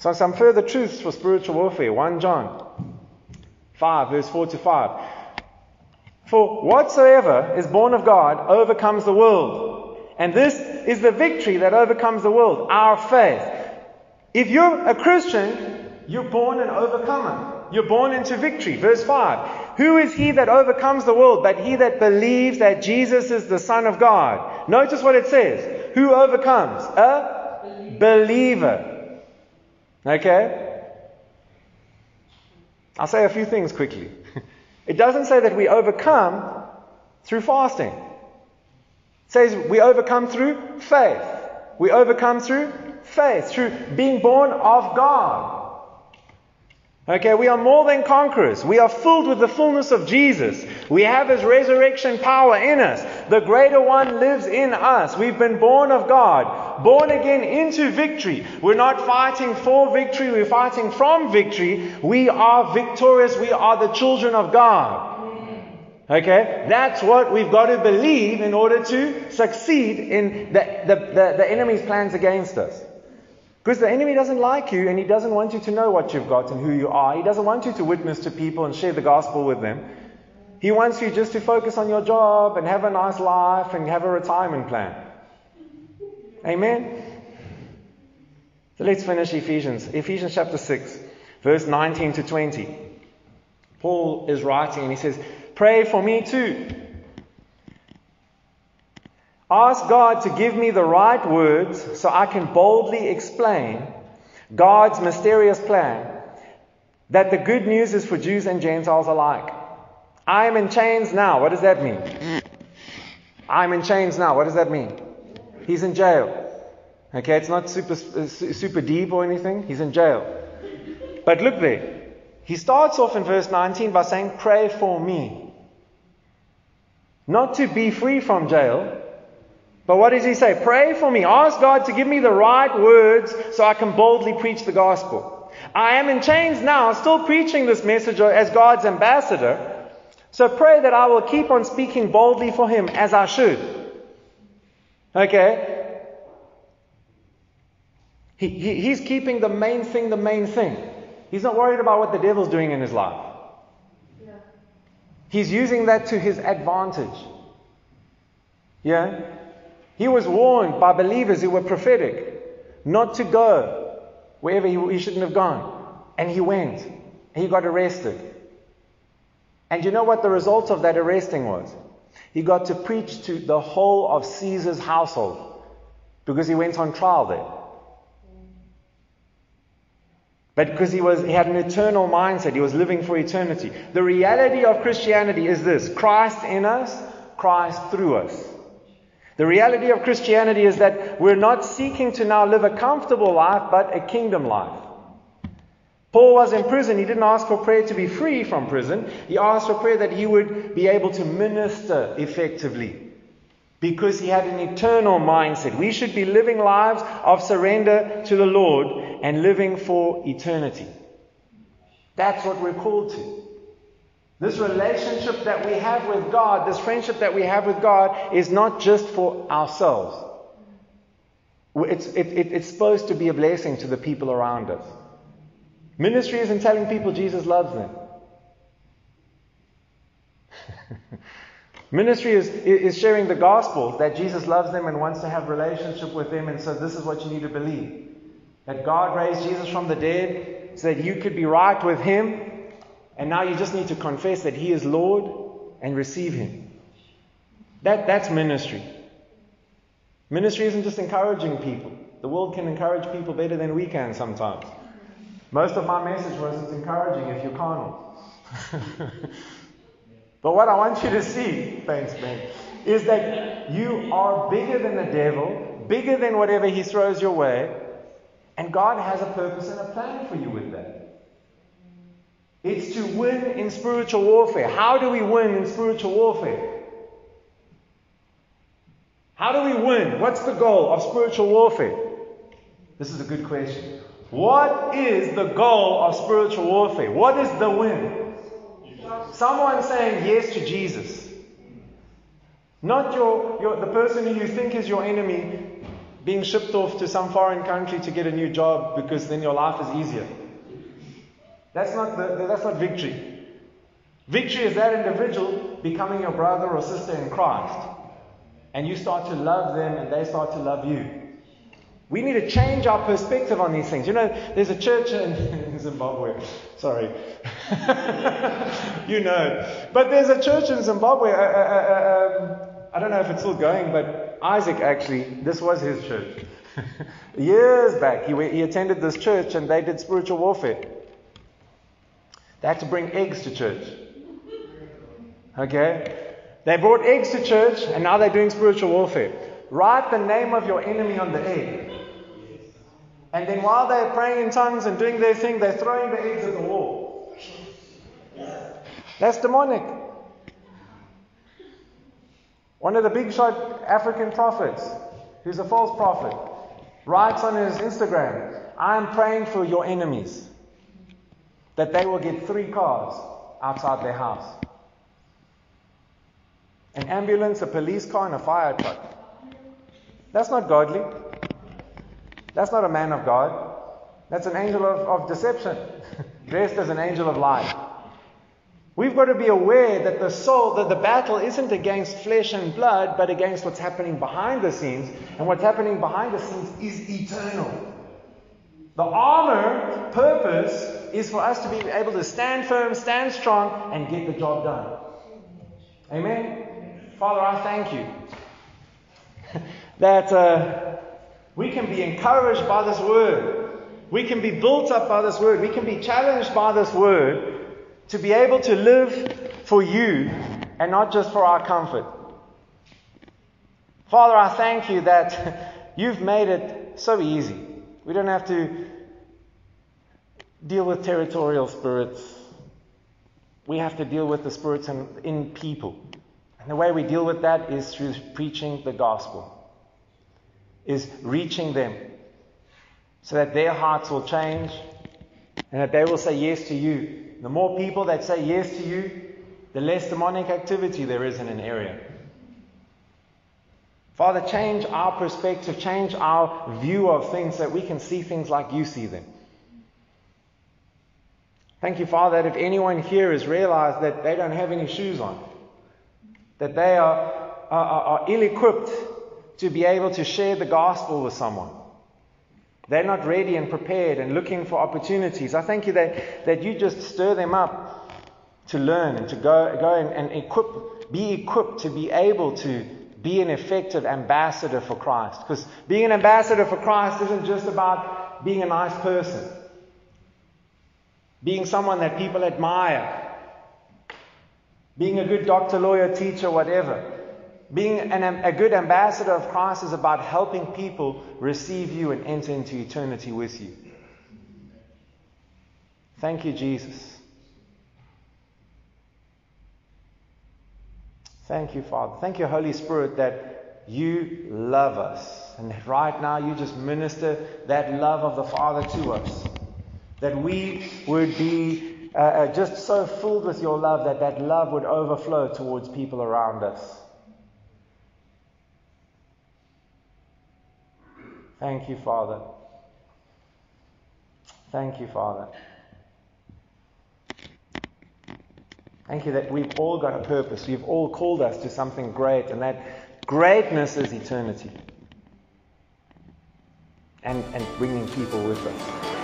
So, some further truths for spiritual warfare. 1 John 5, verse 4 to 5. For whatsoever is born of God overcomes the world. And this is the victory that overcomes the world, our faith. If you're a Christian, you're born an overcomer. You're born into victory. Verse 5. Who is he that overcomes the world but he that believes that Jesus is the Son of God? Notice what it says. Who overcomes? A believer. Okay? I'll say a few things quickly. It doesn't say that we overcome through fasting. It says we overcome through faith. We overcome through faith, through being born of God. Okay, we are more than conquerors. We are filled with the fullness of Jesus. We have His resurrection power in us. The greater one lives in us. We've been born of God, born again into victory. We're not fighting for victory, we're fighting from victory. We are victorious. We are the children of God. Okay? That's what we've got to believe in order to succeed in the, the, the, the enemy's plans against us. Because the enemy doesn't like you and he doesn't want you to know what you've got and who you are. He doesn't want you to witness to people and share the gospel with them. He wants you just to focus on your job and have a nice life and have a retirement plan. Amen? So let's finish Ephesians. Ephesians chapter 6, verse 19 to 20. Paul is writing and he says, Pray for me too Ask God to give me the right words so I can boldly explain God's mysterious plan that the good news is for Jews and Gentiles alike. I am in chains now. What does that mean? I'm in chains now. What does that mean? He's in jail. Okay, it's not super, uh, super deep or anything. He's in jail. But look there. He starts off in verse 19 by saying, Pray for me. Not to be free from jail, but what does he say? Pray for me. Ask God to give me the right words so I can boldly preach the gospel. I am in chains now, still preaching this message as God's ambassador. So pray that I will keep on speaking boldly for him as I should. Okay? He, he, he's keeping the main thing the main thing. He's not worried about what the devil's doing in his life. He's using that to his advantage. Yeah? He was warned by believers who were prophetic not to go wherever he, he shouldn't have gone. And he went. He got arrested. And you know what the result of that arresting was? He got to preach to the whole of Caesar's household because he went on trial there. But because he was he had an eternal mindset, he was living for eternity. The reality of Christianity is this Christ in us, Christ through us. The reality of Christianity is that we're not seeking to now live a comfortable life, but a kingdom life. Paul was in prison. He didn't ask for prayer to be free from prison. He asked for prayer that he would be able to minister effectively because he had an eternal mindset. We should be living lives of surrender to the Lord and living for eternity. That's what we're called to. This relationship that we have with God, this friendship that we have with God, is not just for ourselves. It's, it, it, it's supposed to be a blessing to the people around us. Ministry isn't telling people Jesus loves them. *laughs* Ministry is, is sharing the gospel that Jesus loves them and wants to have relationship with them, and so this is what you need to believe. That God raised Jesus from the dead so that you could be right with Him and now you just need to confess that He is Lord and receive Him. That, that's ministry. Ministry isn't just encouraging people. The world can encourage people better than we can sometimes. Most of my message wasn't encouraging if you're carnal. *laughs* but what I want you to see, thanks, Ben, is that you are bigger than the devil, bigger than whatever he throws your way, and God has a purpose and a plan for you with that. It's to win in spiritual warfare. How do we win in spiritual warfare? How do we win? What's the goal of spiritual warfare? This is a good question. What is the goal of spiritual warfare? What is the win? Someone saying yes to Jesus. Not your, your the person who you think is your enemy being shipped off to some foreign country to get a new job because then your life is easier. That's not, the, that's not victory. Victory is that individual becoming your brother or sister in Christ. And you start to love them and they start to love you. We need to change our perspective on these things. You know, there's a church in, *laughs* Zimbabwe. Sorry. *laughs* you know. But there's a church in Zimbabwe. Uh, uh, uh, um, I don't know if it's still going, but Isaac actually, this was his church. *laughs* Years back, he, he attended this church and they did spiritual warfare. They had to bring eggs to church. Okay? They brought eggs to church and now they're doing spiritual warfare. Write the name of your enemy on the egg. And then while they're praying in tongues and doing their thing, they're throwing the eggs at the wall. That's demonic. One of the big shot African prophets, who's a false prophet, writes on his Instagram, I am praying for your enemies that they will get three cars outside their house an ambulance, a police car, and a fire truck. That's not godly. That's not a man of God. That's an angel of, of deception, *laughs* dressed as an angel of light. We've got to be aware that the soul, that the battle isn't against flesh and blood, but against what's happening behind the scenes. And what's happening behind the scenes is eternal. The armor purpose is for us to be able to stand firm, stand strong, and get the job done. Amen? Father, I thank you *laughs* that uh, we can be encouraged by this word. We can be built up by this word. We can be challenged by this word to be able to live for you and not just for our comfort. Father, I thank you that *laughs* you've made it so easy. We don't have to deal with territorial spirits. We have to deal with the spirits in, in people. And the way we deal with that is through preaching the gospel, is reaching them so that their hearts will change and that they will say yes to you. The more people that say yes to you, the less demonic activity there is in an area. Father, change our perspective, change our view of things so that we can see things like you see them. Thank you, Father, that if anyone here has realized that they don't have any shoes on, that they are, are, are ill equipped to be able to share the gospel with someone. They're not ready and prepared and looking for opportunities. I thank you that, that you just stir them up to learn and to go, go and, and equip, be equipped to be able to be an effective ambassador for Christ. Because being an ambassador for Christ isn't just about being a nice person, being someone that people admire, being a good doctor, lawyer, teacher, whatever. Being an, a good ambassador of Christ is about helping people receive you and enter into eternity with you. Thank you, Jesus. Thank you, Father. Thank you, Holy Spirit, that you love us. And right now you just minister that love of the Father to us. That we would be uh, uh, just so filled with your love that that love would overflow towards people around us. Thank you, Father. Thank you, Father. Thank you that we've all got a purpose. You've all called us to something great, and that greatness is eternity. And, and bringing people with us.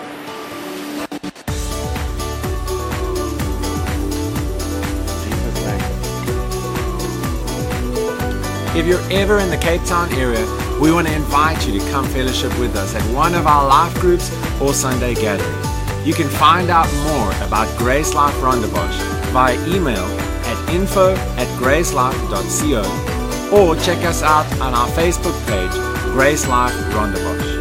If you're ever in the Cape Town area, we want to invite you to come fellowship with us at one of our life groups or Sunday gatherings. You can find out more about Grace Life Rondebosch via email at info at gracelife.co or check us out on our Facebook page, Grace Life Rondebosch.